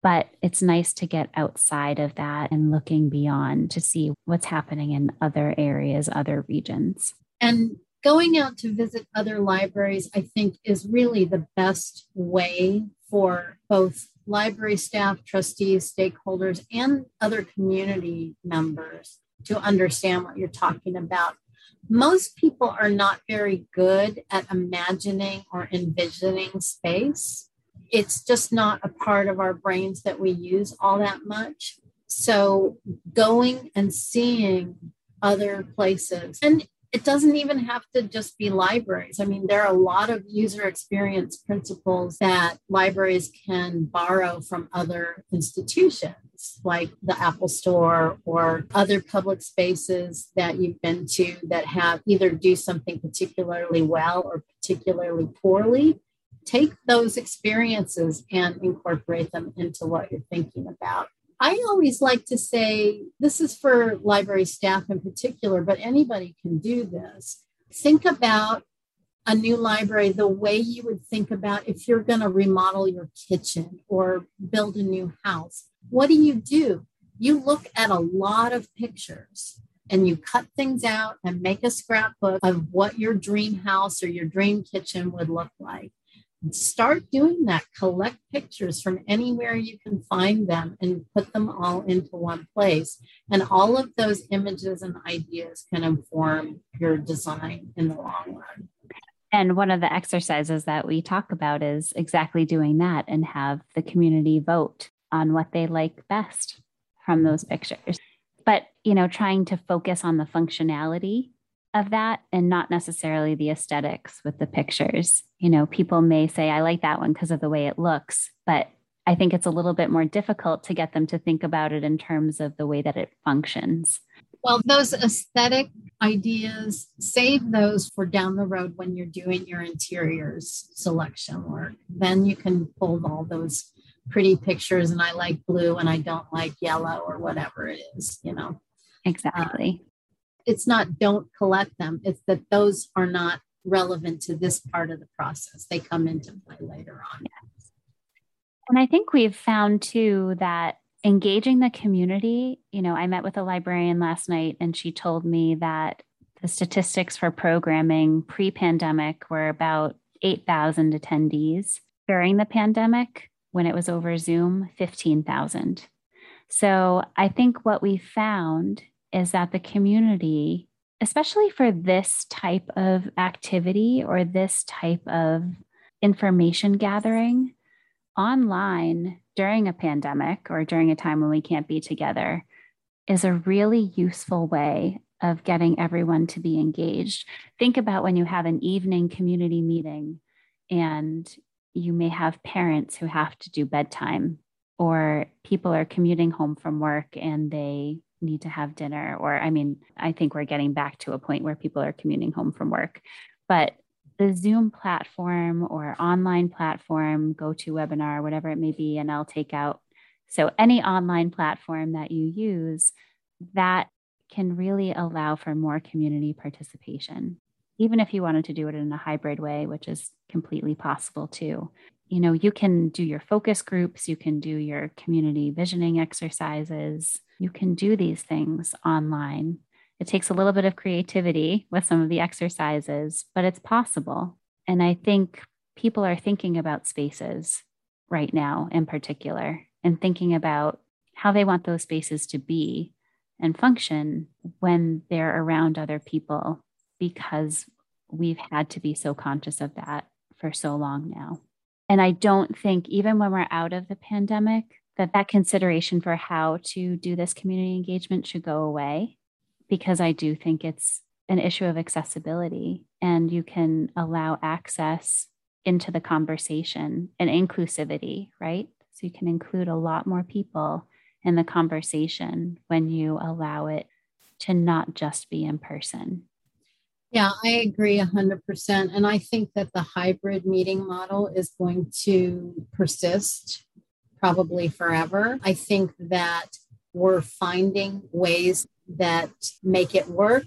But it's nice to get outside of that and looking beyond to see what's happening in other areas, other regions. And going out to visit other libraries, I think, is really the best way for both library staff, trustees, stakeholders, and other community members to understand what you're talking about. Most people are not very good at imagining or envisioning space. It's just not a part of our brains that we use all that much. So, going and seeing other places, and it doesn't even have to just be libraries. I mean, there are a lot of user experience principles that libraries can borrow from other institutions, like the Apple Store or other public spaces that you've been to that have either do something particularly well or particularly poorly. Take those experiences and incorporate them into what you're thinking about. I always like to say this is for library staff in particular, but anybody can do this. Think about a new library the way you would think about if you're going to remodel your kitchen or build a new house. What do you do? You look at a lot of pictures and you cut things out and make a scrapbook of what your dream house or your dream kitchen would look like. Start doing that. Collect pictures from anywhere you can find them and put them all into one place. And all of those images and ideas can inform your design in the long run. And one of the exercises that we talk about is exactly doing that and have the community vote on what they like best from those pictures. But, you know, trying to focus on the functionality of that and not necessarily the aesthetics with the pictures. You know, people may say, I like that one because of the way it looks, but I think it's a little bit more difficult to get them to think about it in terms of the way that it functions. Well, those aesthetic ideas, save those for down the road when you're doing your interiors selection work. Then you can pull all those pretty pictures, and I like blue and I don't like yellow or whatever it is, you know. Exactly. Uh, it's not don't collect them, it's that those are not relevant to this part of the process. They come into play later on. Yes. And I think we've found too that engaging the community, you know, I met with a librarian last night and she told me that the statistics for programming pre pandemic were about 8,000 attendees. During the pandemic, when it was over Zoom, 15,000. So I think what we found is that the community, especially for this type of activity or this type of information gathering online, during a pandemic or during a time when we can't be together is a really useful way of getting everyone to be engaged. Think about when you have an evening community meeting and you may have parents who have to do bedtime, or people are commuting home from work and they need to have dinner. Or, I mean, I think we're getting back to a point where people are commuting home from work. But the Zoom platform or online platform, go to webinar whatever it may be, and I'll take out. So, any online platform that you use that can really allow for more community participation, even if you wanted to do it in a hybrid way, which is completely possible too. You know, you can do your focus groups, you can do your community visioning exercises, you can do these things online it takes a little bit of creativity with some of the exercises, but it's possible. And I think people are thinking about spaces right now in particular and thinking about how they want those spaces to be and function when they're around other people because we've had to be so conscious of that for so long now. And I don't think, even when we're out of the pandemic, that that consideration for how to do this community engagement should go away because I do think it's an issue of accessibility and you can allow access into the conversation and inclusivity, right? So you can include a lot more people in the conversation when you allow it to not just be in person. Yeah, I agree 100%. And I think that the hybrid meeting model is going to persist probably forever. I think that we're finding ways that make it work.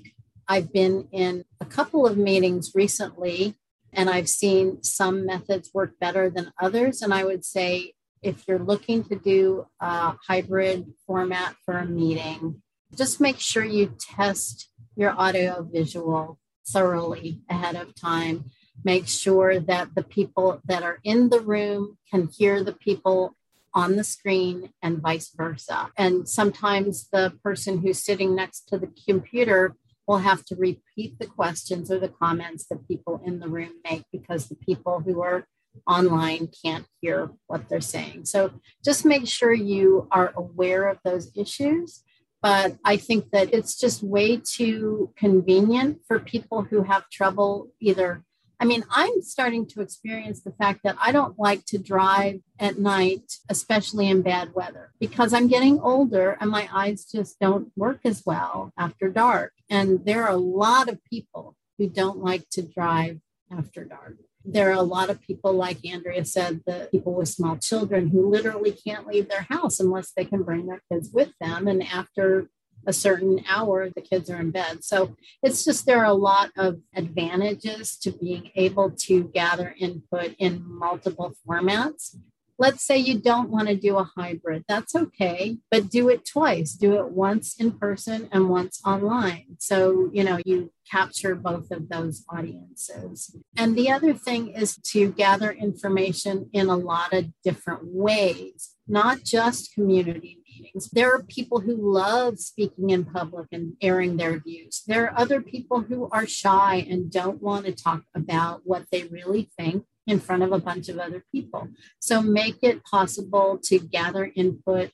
I've been in a couple of meetings recently and I've seen some methods work better than others. And I would say if you're looking to do a hybrid format for a meeting, just make sure you test your audio visual thoroughly ahead of time. Make sure that the people that are in the room can hear the people on the screen and vice versa. And sometimes the person who's sitting next to the computer will have to repeat the questions or the comments that people in the room make because the people who are online can't hear what they're saying. So just make sure you are aware of those issues. But I think that it's just way too convenient for people who have trouble either I mean, I'm starting to experience the fact that I don't like to drive at night, especially in bad weather, because I'm getting older and my eyes just don't work as well after dark. And there are a lot of people who don't like to drive after dark. There are a lot of people, like Andrea said, the people with small children who literally can't leave their house unless they can bring their kids with them. And after a certain hour, the kids are in bed. So it's just there are a lot of advantages to being able to gather input in multiple formats. Let's say you don't want to do a hybrid, that's okay, but do it twice. Do it once in person and once online. So, you know, you capture both of those audiences. And the other thing is to gather information in a lot of different ways, not just community meetings. There are people who love speaking in public and airing their views. There are other people who are shy and don't want to talk about what they really think in front of a bunch of other people. So make it possible to gather input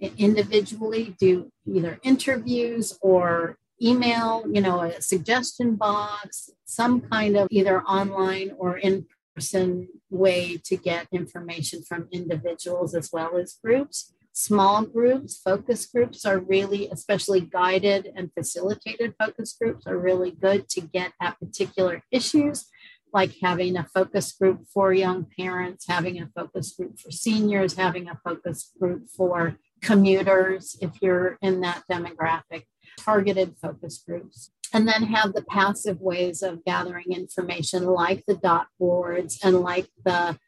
individually, do either interviews or email, you know, a suggestion box, some kind of either online or in person way to get information from individuals as well as groups. Small groups, focus groups are really, especially guided and facilitated focus groups, are really good to get at particular issues, like having a focus group for young parents, having a focus group for seniors, having a focus group for commuters, if you're in that demographic, targeted focus groups. And then have the passive ways of gathering information like the dot boards and like the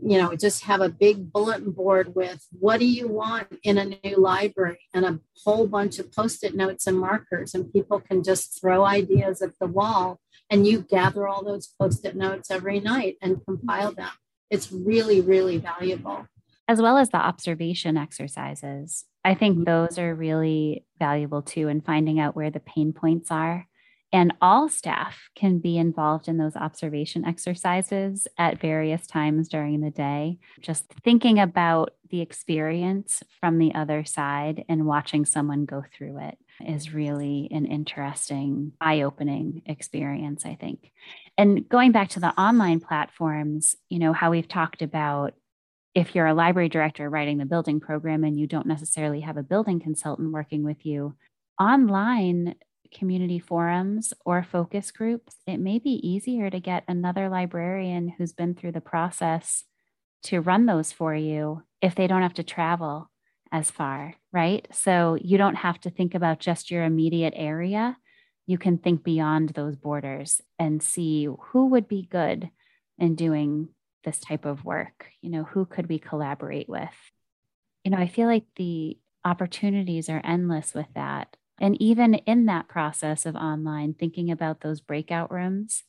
you know, just have a big bulletin board with what do you want in a new library and a whole bunch of post it notes and markers. And people can just throw ideas at the wall and you gather all those post it notes every night and compile them. It's really, really valuable. As well as the observation exercises. I think mm-hmm. those are really valuable too in finding out where the pain points are and all staff can be involved in those observation exercises at various times during the day. Just thinking about the experience from the other side and watching someone go through it is really an interesting, eye opening experience, I think. And going back to the online platforms, you know, how we've talked about if you're a library director writing the building program and you don't necessarily have a building consultant working with you, online community forums or focus groups, it may be easier to get another librarian who's been through the process to run those for you if they don't have to travel as far, right? So you don't have to think about just your immediate area. You can think beyond those borders and see who would be good in doing this type of work. You know, who could we collaborate with? You know, I feel like the opportunities are endless with that. And even in that process of online, thinking about those breakout rooms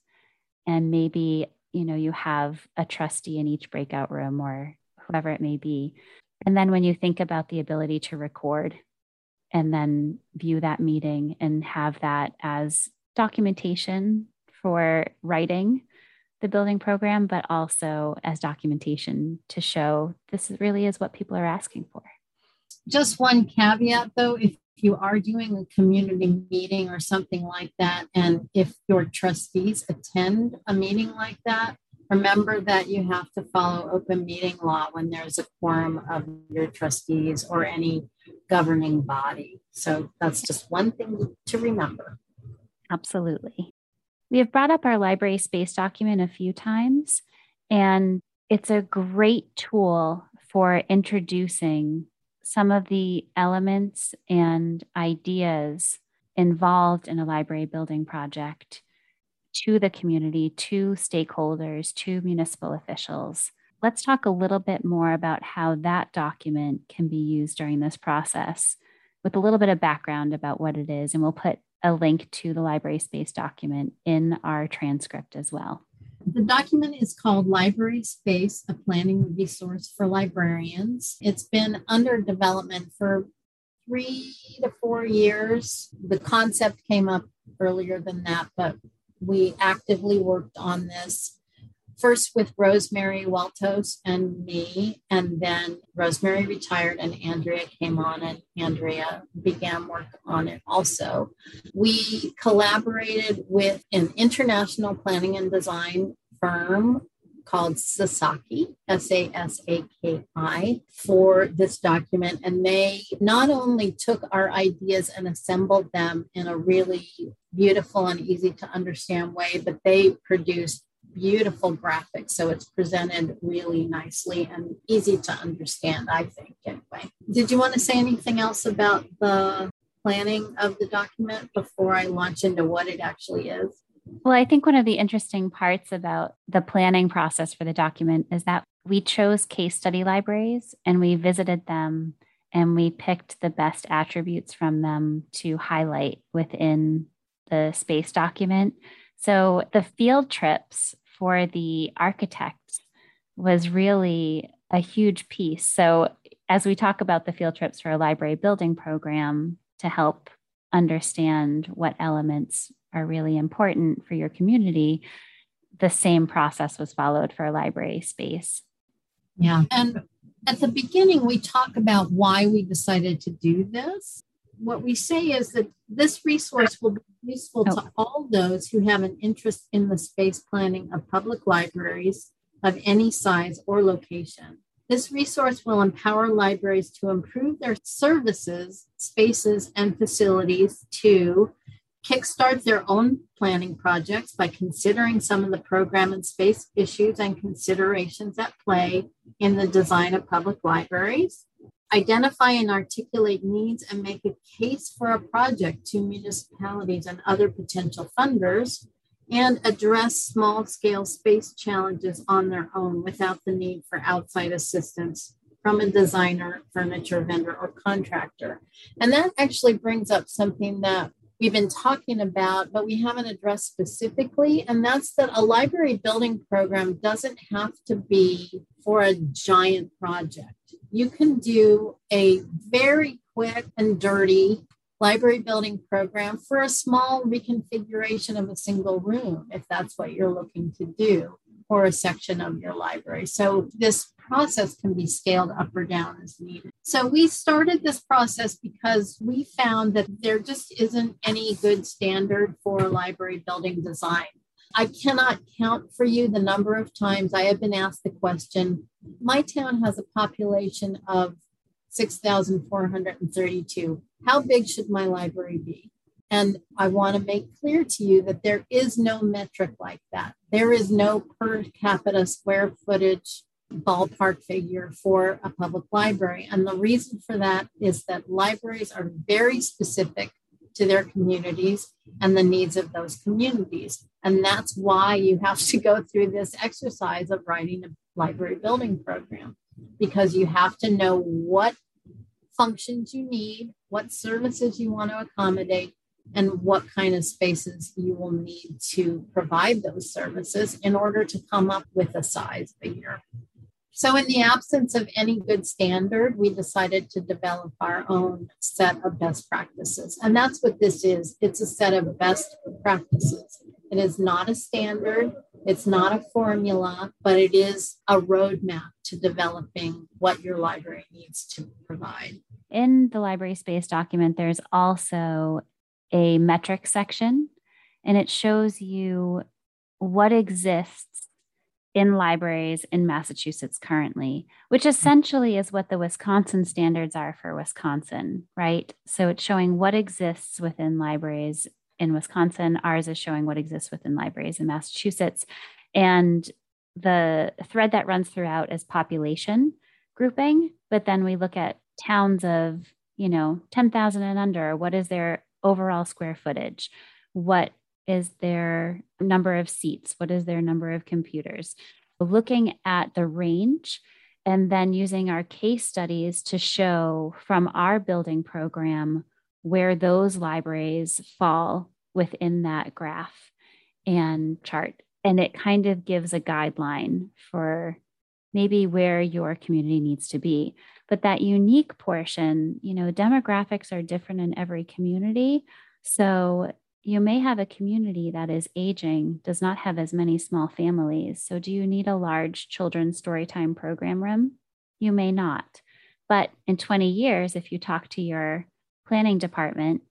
and maybe, you know, you have a trustee in each breakout room or whoever it may be. And then when you think about the ability to record and then view that meeting and have that as documentation for writing the building program, but also as documentation to show this really is what people are asking for. Just one caveat though, if you are doing a community meeting or something like that, and if your trustees attend a meeting like that, remember that you have to follow open meeting law when there's a quorum of your trustees or any governing body. So that's just one thing to remember. Absolutely. We have brought up our library space document a few times, and it's a great tool for introducing some of the elements and ideas involved in a library building project to the community, to stakeholders, to municipal officials. Let's talk a little bit more about how that document can be used during this process with a little bit of background about what it is. And we'll put a link to the library space document in our transcript as well. The document is called Library Space, a planning resource for librarians. It's been under development for three to four years. The concept came up earlier than that, but we actively worked on this first with Rosemary Waltos and me, and then Rosemary retired and Andrea came on, and Andrea began work on it also. We collaborated with an international planning and design firm called Sasaki, S A S A K I, for this document. And they not only took our ideas and assembled them in a really beautiful and easy to understand way, but they produced beautiful graphics. So it's presented really nicely and easy to understand, I think, anyway. Did you want to say anything else about the planning of the document before I launch into what it actually is? Well, I think one of the interesting parts about the planning process for the document is that we chose case study libraries and we visited them and we picked the best attributes from them to highlight within the space document. So the field trips for the architects was really a huge piece. So as we talk about the field trips for a library building program to help understand what elements are really important for your community, the same process was followed for a library space. Yeah. And at the beginning, we talk about why we decided to do this. What we say is that this resource will be useful oh. to all those who have an interest in the space planning of public libraries of any size or location. This resource will empower libraries to improve their services, spaces, and facilities to kickstart their own planning projects by considering some of the program and space issues and considerations at play in the design of public libraries, identify and articulate needs and make a case for a project to municipalities and other potential funders, and address small scale space challenges on their own without the need for outside assistance from a designer, furniture vendor, or contractor. And that actually brings up something that we've been talking about, but we haven't addressed specifically. And that's that a library building program doesn't have to be for a giant project. You can do a very quick and dirty library building program for a small reconfiguration of a single room, if that's what you're looking to do, or a section of your library. So this process can be scaled up or down as needed. So we started this process because we found that there just isn't any good standard for library building design. I cannot count for you the number of times I have been asked the question. My town has a population of 6,432. How big should my library be? And I want to make clear to you that there is no metric like that. There is no per capita square footage ballpark figure for a public library. And the reason for that is that libraries are very specific to their communities and the needs of those communities. And that's why you have to go through this exercise of writing a library building program because you have to know what functions you need, what services you want to accommodate, and what kind of spaces you will need to provide those services in order to come up with a size figure. So, in the absence of any good standard, we decided to develop our own set of best practices. And that's what this is it's a set of best practices. It is not a standard, it's not a formula, but it is a roadmap to developing what your library needs to provide. In the library space document, there's also a metric section, and it shows you what exists in libraries in Massachusetts currently, which mm-hmm. essentially is what the Wisconsin standards are for Wisconsin, right? So it's showing what exists within libraries in Wisconsin. Ours is showing what exists within libraries in Massachusetts. And the thread that runs throughout is population grouping, but then we look at towns of, you know, 10,000 and under. What is their overall square footage? What is their number of seats? What is their number of computers? Looking at the range and then using our case studies to show from our building program where those libraries fall within that graph and chart. And it kind of gives a guideline for maybe where your community needs to be. But that unique portion, you know, demographics are different in every community. So you may have a community that is aging, does not have as many small families. So, do you need a large children's storytime program room? You may not. But in 20 years, if you talk to your planning department,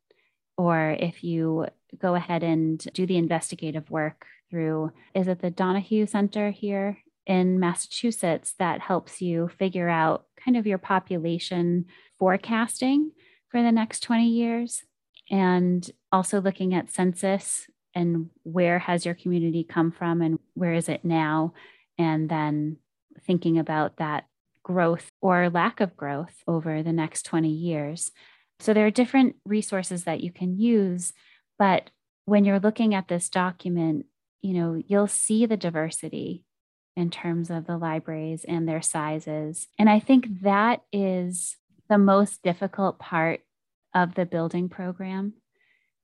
or if you go ahead and do the investigative work through, is it the Donahue Center here in Massachusetts that helps you figure out kind of your population forecasting for the next 20 years? And also looking at census and where has your community come from and where is it now? And then thinking about that growth or lack of growth over the next 20 years. So there are different resources that you can use, but when you're looking at this document, you know, you'll see the diversity in terms of the libraries and their sizes. And I think that is the most difficult part of the building program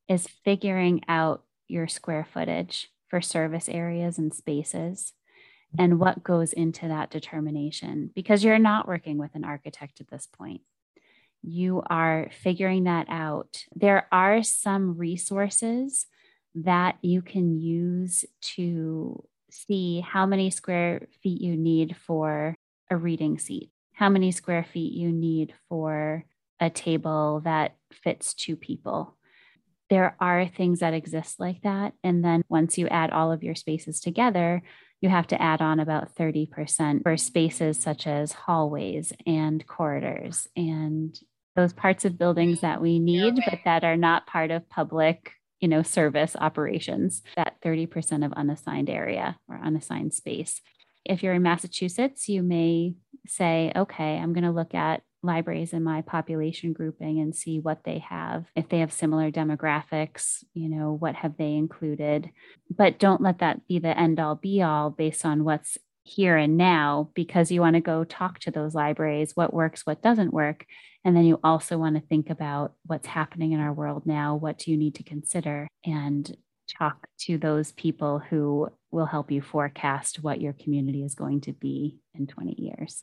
is figuring out your square footage for service areas and spaces and what goes into that determination because you're not working with an architect at this point. You are figuring that out. There are some resources that you can use to see how many square feet you need for a reading seat, how many square feet you need for a table that fits two people. There are things that exist like that. And then once you add all of your spaces together, you have to add on about 30% for spaces such as hallways and corridors and those parts of buildings that we need, but that are not part of public you know service operations that 30% of unassigned area or unassigned space if you're in massachusetts you may say okay i'm going to look at libraries in my population grouping and see what they have if they have similar demographics you know what have they included. But don't let that be the end all be all based on what's here and now because you want to go talk to those libraries what works what doesn't work. And then you also want to think about what's happening in our world now what do you need to consider and talk to those people who will help you forecast what your community is going to be in 20 years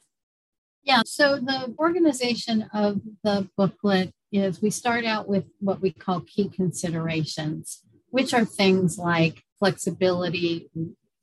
yeah, so the organization of the booklet is we start out with what we call key considerations, which are things like flexibility,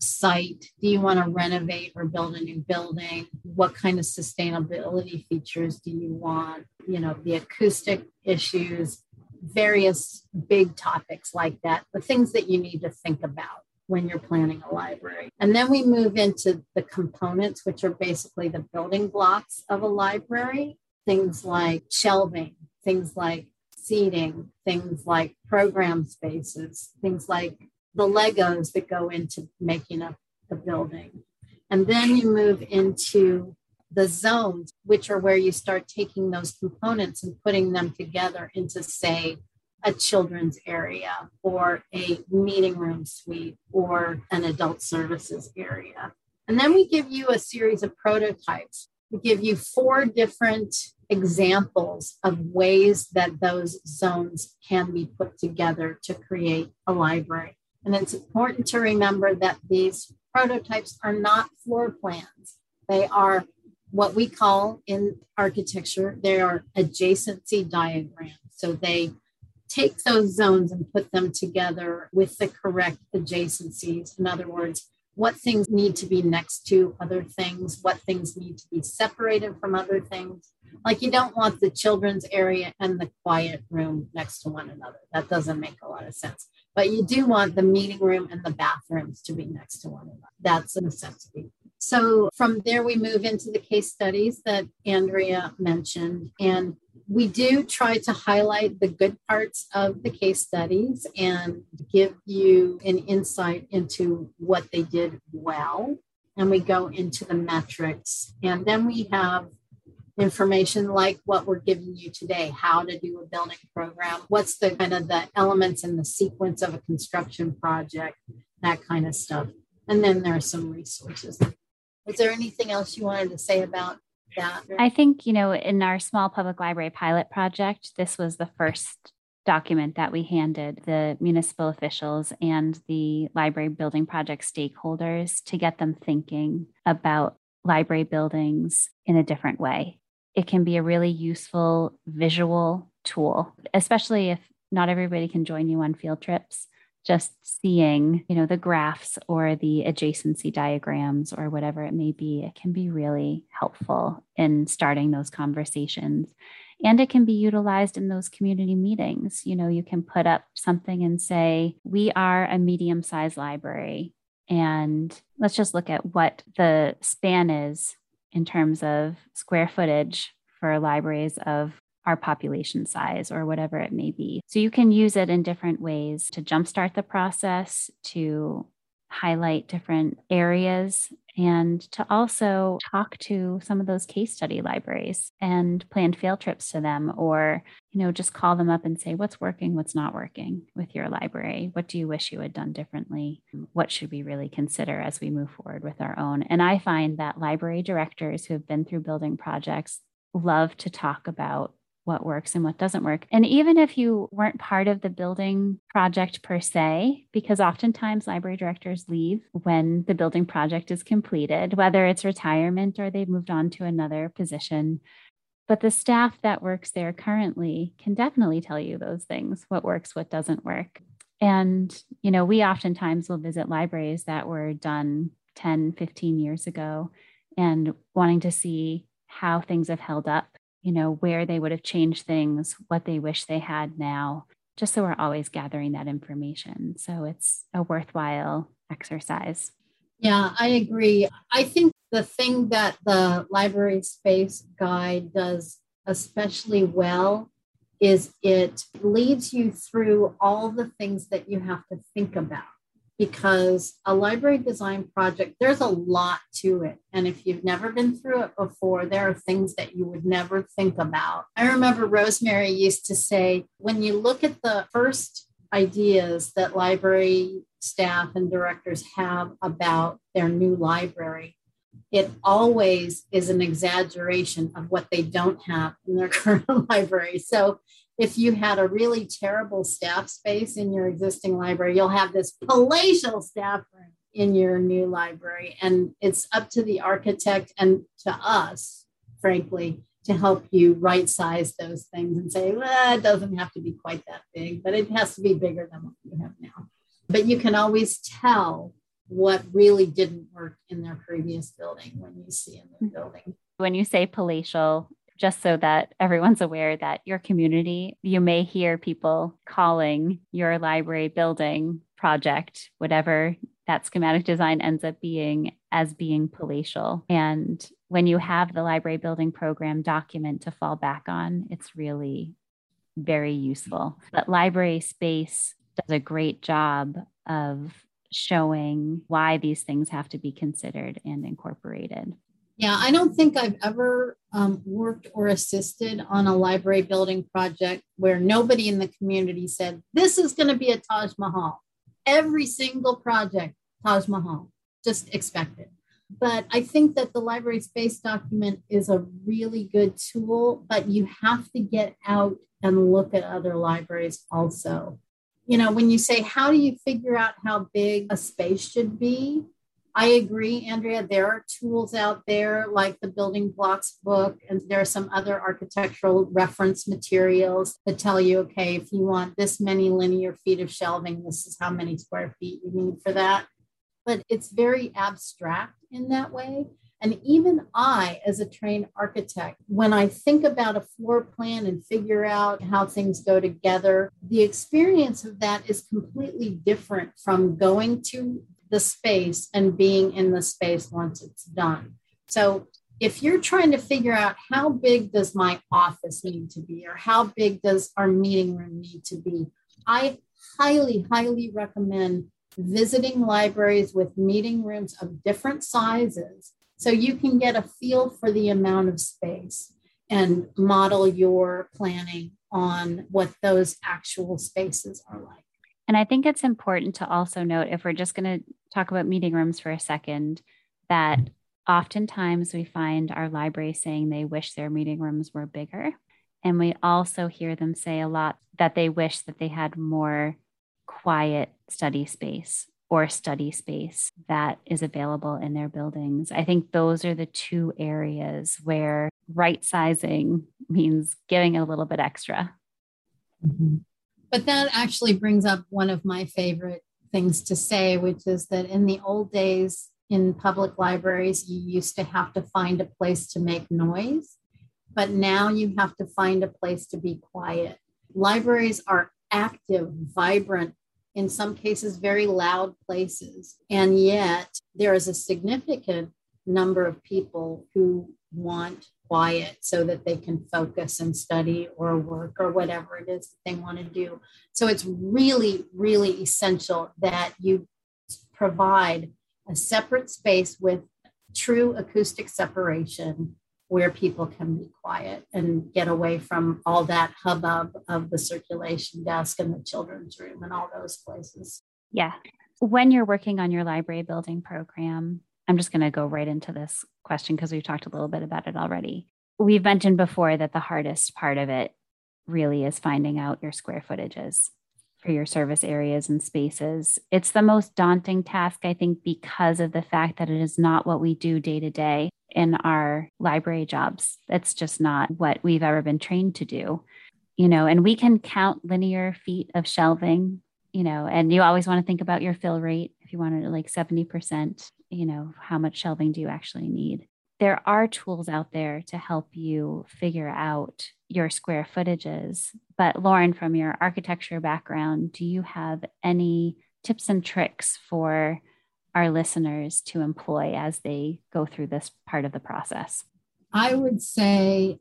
site. Do you want to renovate or build a new building? What kind of sustainability features do you want? You know, the acoustic issues, various big topics like that, the things that you need to think about when you're planning a library. And then we move into the components, which are basically the building blocks of a library, things like shelving, things like seating, things like program spaces, things like the Legos that go into making up the building. And then you move into the zones, which are where you start taking those components and putting them together into, say, a children's area or a meeting room suite or an adult services area. And then we give you a series of prototypes. We give you four different examples of ways that those zones can be put together to create a library. And it's important to remember that these prototypes are not floor plans. They are what we call in architecture, they are adjacency diagrams. So they take those zones and put them together with the correct adjacencies. In other words, what things need to be next to other things, what things need to be separated from other things. Like you don't want the children's area and the quiet room next to one another. That doesn't make a lot of sense. But you do want the meeting room and the bathrooms to be next to one another. That's a necessity. So from there, we move into the case studies that Andrea mentioned. And we do try to highlight the good parts of the case studies and give you an insight into what they did well. And we go into the metrics. And then we have information like what we're giving you today how to do a building program what's the kind of the elements and the sequence of a construction project that kind of stuff and then there are some resources is there anything else you wanted to say about that? I think, you know, in our small public library pilot project, this was the first document that we handed the municipal officials and the library building project stakeholders to get them thinking about library buildings in a different way. It can be a really useful visual tool, especially if not everybody can join you on field trips just seeing, you know, the graphs or the adjacency diagrams or whatever it may be, it can be really helpful in starting those conversations. And it can be utilized in those community meetings. You know, you can put up something and say, we are a medium sized library. And let's just look at what the span is in terms of square footage for libraries of our population size or whatever it may be. So you can use it in different ways to jumpstart the process, to highlight different areas and to also talk to some of those case study libraries and plan field trips to them or you know just call them up and say what's working? What's not working with your library? What do you wish you had done differently? What should we really consider as we move forward with our own? And i find that library directors who have been through building projects love to talk about what works and what doesn't work. And even if you weren't part of the building project per se, because oftentimes library directors leave when the building project is completed, whether it's retirement or they've moved on to another position. But the staff that works there currently can definitely tell you those things what works, what doesn't work. And, you know, we oftentimes will visit libraries that were done 10, 15 years ago and wanting to see how things have held up you know, where they would have changed things, what they wish they had now, just so we're always gathering that information. So it's a worthwhile exercise. Yeah, I agree. I think the thing that the library space guide does especially well is it leads you through all the things that you have to think about because a library design project, there's a lot to it. And if you've never been through it before, there are things that you would never think about. I remember Rosemary used to say, when you look at the first ideas that library staff and directors have about their new library, it always is an exaggeration of what they don't have in their current library. So if you had a really terrible staff space in your existing library, you'll have this palatial staff room in your new library. And it's up to the architect and to us, frankly, to help you right size those things and say, well, it doesn't have to be quite that big, but it has to be bigger than what you have now. But you can always tell what really didn't work in their previous building when you see in the mm-hmm. building. When you say palatial, just so that everyone's aware that your community, you may hear people calling your library building project, whatever that schematic design ends up being, as being palatial. And when you have the library building program document to fall back on, it's really very useful. But library space does a great job of showing why these things have to be considered and incorporated. Yeah, I don't think I've ever um, worked or assisted on a library building project where nobody in the community said, This is going to be a Taj Mahal. Every single project, Taj Mahal, just expect it. But I think that the library space document is a really good tool, but you have to get out and look at other libraries also. You know, when you say, How do you figure out how big a space should be? I agree, Andrea. There are tools out there like the building blocks book, and there are some other architectural reference materials that tell you, okay, if you want this many linear feet of shelving, this is how many square feet you need for that. But it's very abstract in that way. And even I, as a trained architect, when I think about a floor plan and figure out how things go together, the experience of that is completely different from going to the space and being in the space once it's done. So if you're trying to figure out how big does my office need to be or how big does our meeting room need to be, I highly, highly recommend visiting libraries with meeting rooms of different sizes so you can get a feel for the amount of space and model your planning on what those actual spaces are like. And I think it's important to also note if we're just going to talk about meeting rooms for a second, that oftentimes we find our library saying they wish their meeting rooms were bigger. And we also hear them say a lot that they wish that they had more quiet study space or study space that is available in their buildings. I think those are the two areas where right sizing means giving a little bit extra. Mm-hmm. But that actually brings up one of my favorite things to say, which is that in the old days in public libraries, you used to have to find a place to make noise, but now you have to find a place to be quiet. Libraries are active, vibrant, in some cases, very loud places. And yet, there is a significant number of people who want quiet so that they can focus and study or work or whatever it is that they want to do. So it's really, really essential that you provide a separate space with true acoustic separation where people can be quiet and get away from all that hubbub of the circulation desk and the children's room and all those places. Yeah. When you're working on your library building program, I'm just going to go right into this question because we've talked a little bit about it already. We've mentioned before that the hardest part of it really is finding out your square footages for your service areas and spaces. It's the most daunting task, I think, because of the fact that it is not what we do day to day in our library jobs. That's just not what we've ever been trained to do. You know, and we can count linear feet of shelving, you know, and you always want to think about your fill rate. If you wanted it like 70%, you know, how much shelving do you actually need? There are tools out there to help you figure out your square footages. But Lauren, from your architecture background, do you have any tips and tricks for our listeners to employ as they go through this part of the process? I would say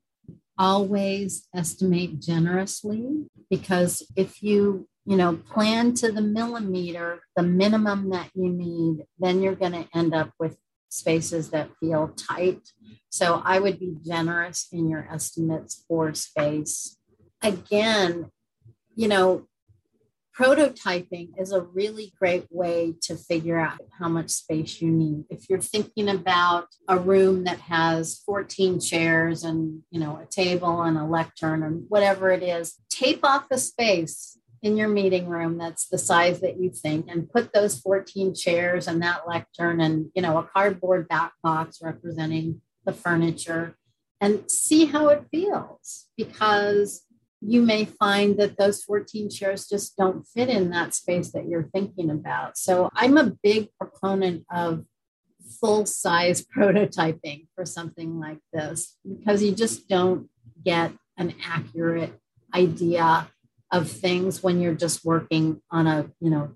always estimate generously because if you you know plan to the millimeter the minimum that you need then you're going to end up with spaces that feel tight so I would be generous in your estimates for space. Again, you know, prototyping is a really great way to figure out how much space you need. If you're thinking about a room that has 14 chairs and, you know, a table and a lectern and whatever it is, tape off the space in your meeting room that's the size that you think and put those 14 chairs and that lectern and, you know, a cardboard back box representing the furniture and see how it feels because you may find that those 14 chairs just don't fit in that space that you're thinking about. So I'm a big proponent of full size prototyping for something like this because you just don't get an accurate idea of things when you're just working on a, you know,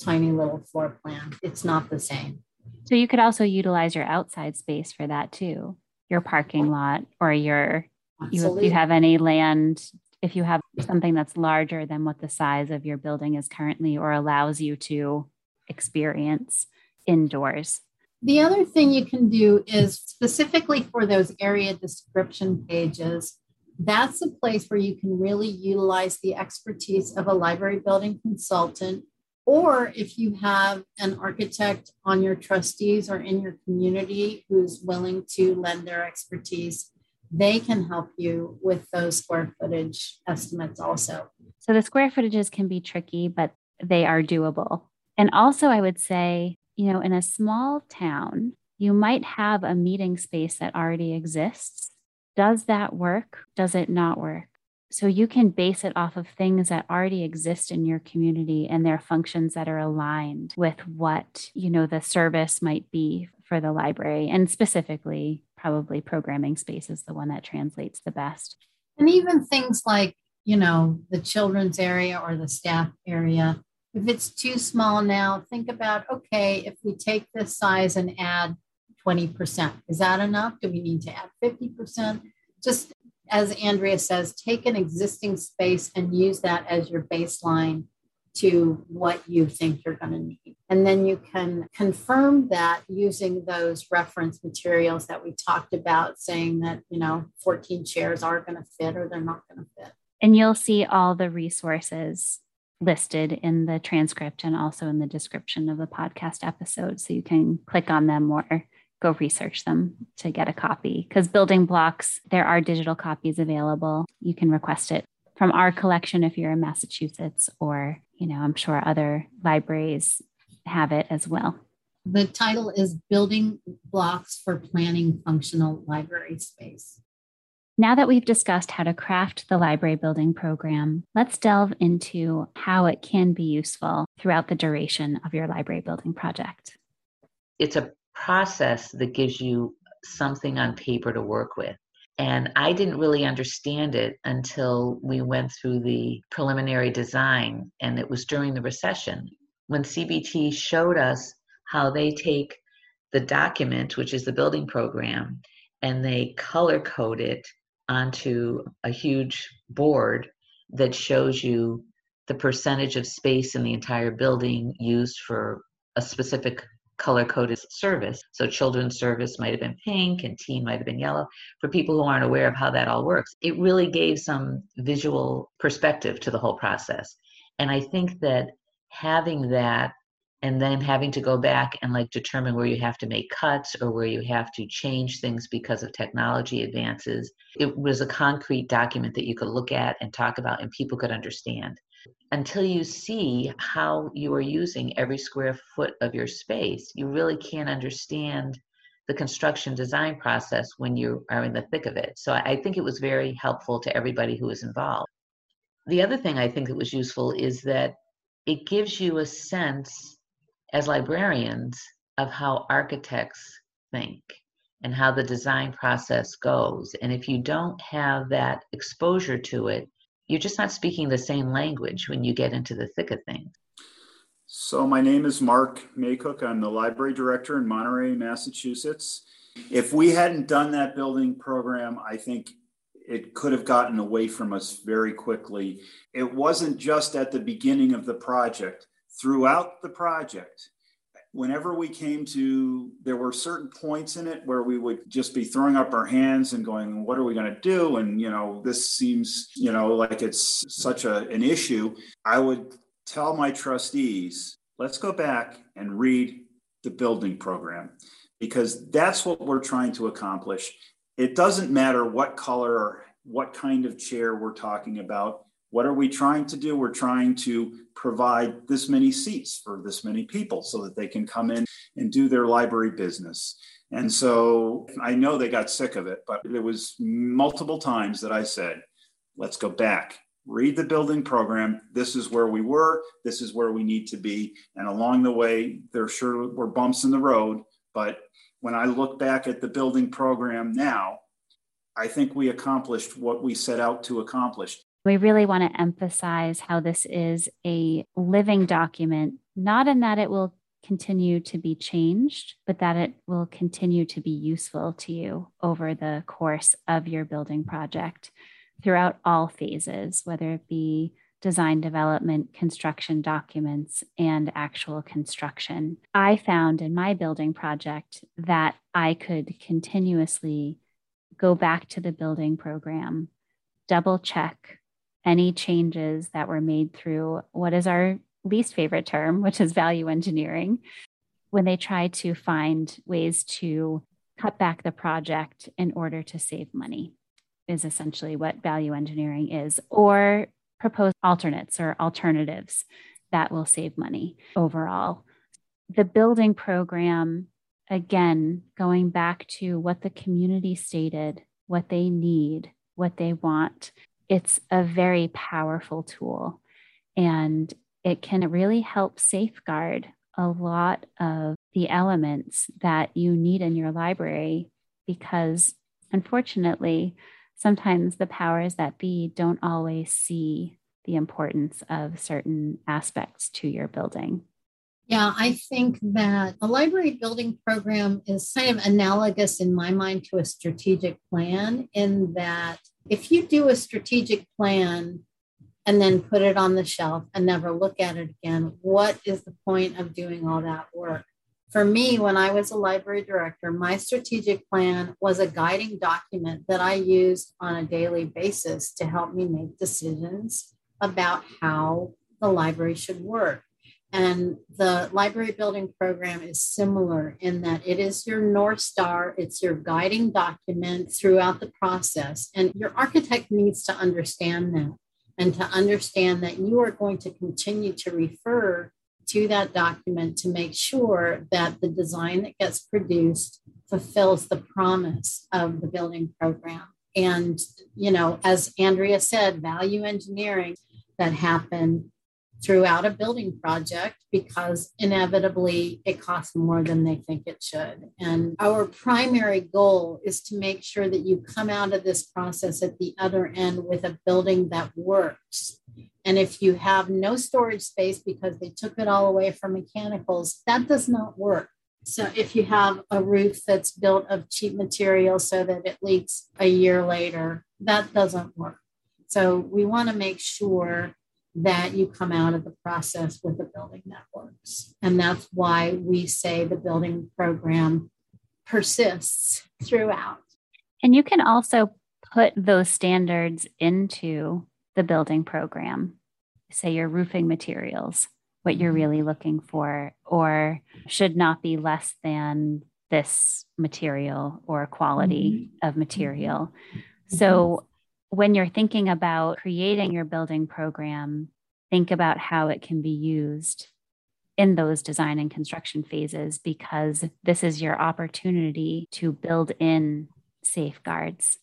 tiny little floor plan. It's not the same. So you could also utilize your outside space for that too, your parking lot or your you, if you have any land if you have something that's larger than what the size of your building is currently or allows you to experience indoors. The other thing you can do is specifically for those area description pages, that's a place where you can really utilize the expertise of a library building consultant or if you have an architect on your trustees or in your community who's willing to lend their expertise, they can help you with those square footage estimates also. So the square footages can be tricky, but they are doable. And also, I would say, you know, in a small town, you might have a meeting space that already exists. Does that work? Does it not work? So you can base it off of things that already exist in your community and their functions that are aligned with what, you know, the service might be for the library and specifically probably programming space is the one that translates the best. And even things like, you know, the children's area or the staff area, if it's too small now, think about okay, if we take this size and add 20%, is that enough? Do we need to add 50%? Just as Andrea says, take an existing space and use that as your baseline to what you think you're going to need. And then you can confirm that using those reference materials that we talked about, saying that, you know, 14 chairs are going to fit or they're not going to fit. And you'll see all the resources listed in the transcript and also in the description of the podcast episode. So you can click on them or go research them to get a copy because building blocks, there are digital copies available. You can request it from our collection if you're in Massachusetts, or, you know, I'm sure other libraries have it as well. The title is Building Blocks for Planning Functional Library Space. Now that we've discussed how to craft the library building program, let's delve into how it can be useful throughout the duration of your library building project. It's a process that gives you something on paper to work with. And I didn't really understand it until we went through the preliminary design, and it was during the recession when CBT showed us how they take the document, which is the building program, and they color code it onto a huge board that shows you the percentage of space in the entire building used for a specific color coded service. So children's service might have been pink and teen might have been yellow. For people who aren't aware of how that all works, it really gave some visual perspective to the whole process. And I think that having that and then having to go back and like determine where you have to make cuts or where you have to change things because of technology advances it was a concrete document that you could look at and talk about and people could understand until you see how you are using every square foot of your space you really can't understand the construction design process when you are in the thick of it so i think it was very helpful to everybody who was involved the other thing i think that was useful is that it gives you a sense as librarians of how architects think and how the design process goes. And if you don't have that exposure to it, you're just not speaking the same language when you get into the thick of things. So, my name is Mark Makuc. I'm the library director in Monterey, Massachusetts. If we hadn't done that building program, I think it could have gotten away from us very quickly. It wasn't just at the beginning of the project, throughout the project, whenever we came to, there were certain points in it where we would just be throwing up our hands and going, what are we going to do? And, you know, this seems, you know, like it's such a, an issue. I would tell my trustees, let's go back and read the building program because that's what we're trying to accomplish. It doesn't matter what color or what kind of chair we're talking about. What are we trying to do? We're trying to provide this many seats for this many people so that they can come in and do their library business. And so I know they got sick of it, but there was multiple times that I said, let's go back, read the building program. This is where we were, this is where we need to be. And along the way, there sure were bumps in the road, but when I look back at the building program now, I think we accomplished what we set out to accomplish. We really want to emphasize how this is a living document, not in that it will continue to be changed, but that it will continue to be useful to you over the course of your building project throughout all phases, whether it be design development, construction documents, and actual construction. I found in my building project that I could continuously go back to the building program, double check any changes that were made through what is our least favorite term, which is value engineering, when they try to find ways to cut back the project in order to save money, is essentially what value engineering is, or propose alternates or alternatives that will save money overall. The building program, again, going back to what the community stated, what they need, what they want, it's a very powerful tool and it can really help safeguard a lot of the elements that you need in your library because unfortunately sometimes the powers that be don't always see the importance of certain aspects to your building yeah, I think that a library building program is kind of analogous in my mind to a strategic plan, in that if you do a strategic plan and then put it on the shelf and never look at it again, what is the point of doing all that work? For me, when I was a library director, my strategic plan was a guiding document that I used on a daily basis to help me make decisions about how the library should work. And the library building program is similar in that it is your North Star, it's your guiding document throughout the process. And your architect needs to understand that and to understand that you are going to continue to refer to that document to make sure that the design that gets produced fulfills the promise of the building program. And, you know, as Andrea said, value engineering that happened throughout a building project because inevitably it costs more than they think it should. And our primary goal is to make sure that you come out of this process at the other end with a building that works. And if you have no storage space because they took it all away from mechanicals, that does not work. So if you have a roof that's built of cheap material so that it leaks a year later, that doesn't work. So we want to make sure that you come out of the process with a building that works. And that's why we say the building program persists throughout. And you can also put those standards into the building program. Say your roofing materials, what you're really looking for, or should not be less than this material or quality mm-hmm. of material. Mm-hmm. So when you're thinking about creating your building program, think about how it can be used in those design and construction phases because this is your opportunity to build in safeguards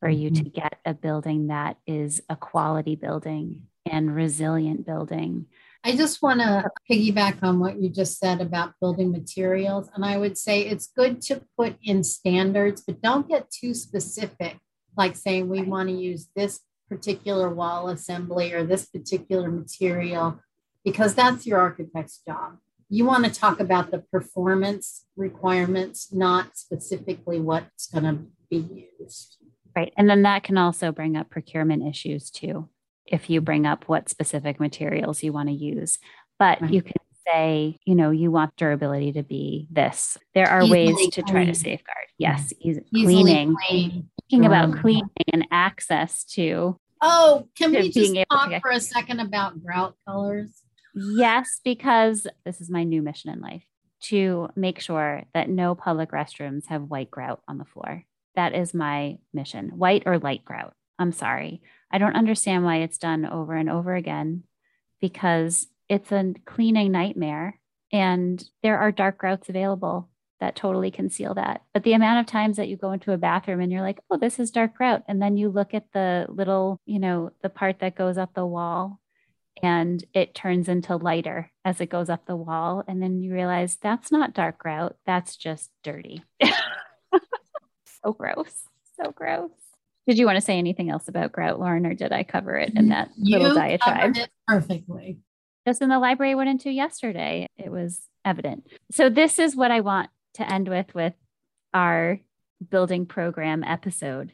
for you to mm-hmm. get a building that is a quality building and resilient building. I just want to piggyback on what you just said about building materials. And I would say it's good to put in standards, but don't get too specific, like saying we want to use this particular wall assembly or this particular material, because that's your architect's job. You want to talk about the performance requirements, not specifically what's going to be used. Right. And then that can also bring up procurement issues too, if you bring up what specific materials you want to use. But right. you can say, you know, you want durability to be this. There are Easily ways to clean. try to safeguard. Yes, easy, cleaning. Clean. Thinking about cleaning and access to. Oh, can we just talk for a second about grout colors? Yes, because this is my new mission in life to make sure that no public restrooms have white grout on the floor. That is my mission, white or light grout. I'm sorry. I don't understand why it's done over and over again because it's a cleaning nightmare and there are dark grouts available that totally conceal that. But the amount of times that you go into a bathroom and you're like, oh, this is dark grout. And then you look at the little, you know, the part that goes up the wall and it turns into lighter as it goes up the wall. And then you realize that's not dark grout, that's just dirty. so gross. So gross. Did you want to say anything else about grout, Lauren, or did I cover it in that you little diatribe? perfectly. Just in the library I went into yesterday, it was evident. So this is what I want to end with with our building program episode.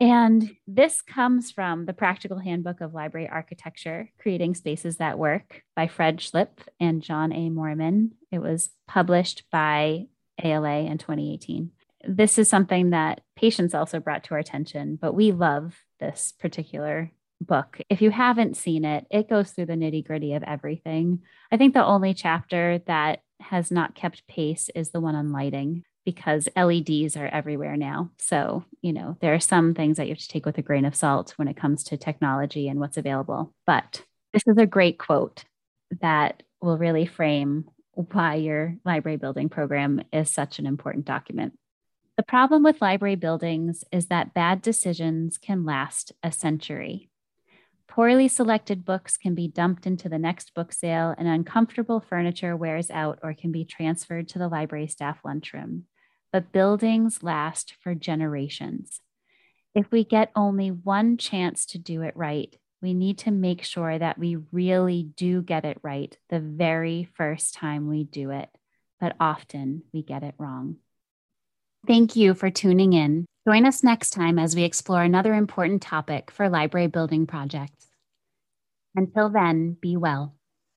And this comes from the Practical Handbook of Library Architecture, Creating Spaces That Work by Fred Schlipf and John A. Moorman. It was published by ALA in 2018 this is something that patients also brought to our attention, but we love this particular book. If you haven't seen it, it goes through the nitty gritty of everything. I think the only chapter that has not kept pace is the one on lighting because LEDs are everywhere now. So, you know, there are some things that you have to take with a grain of salt when it comes to technology and what's available. But this is a great quote that will really frame why your library building program is such an important document. The problem with library buildings is that bad decisions can last a century. Poorly selected books can be dumped into the next book sale, and uncomfortable furniture wears out or can be transferred to the library staff lunchroom. But buildings last for generations. If we get only one chance to do it right, we need to make sure that we really do get it right the very first time we do it. But often we get it wrong. Thank you for tuning in. Join us next time as we explore another important topic for library building projects. Until then, be well.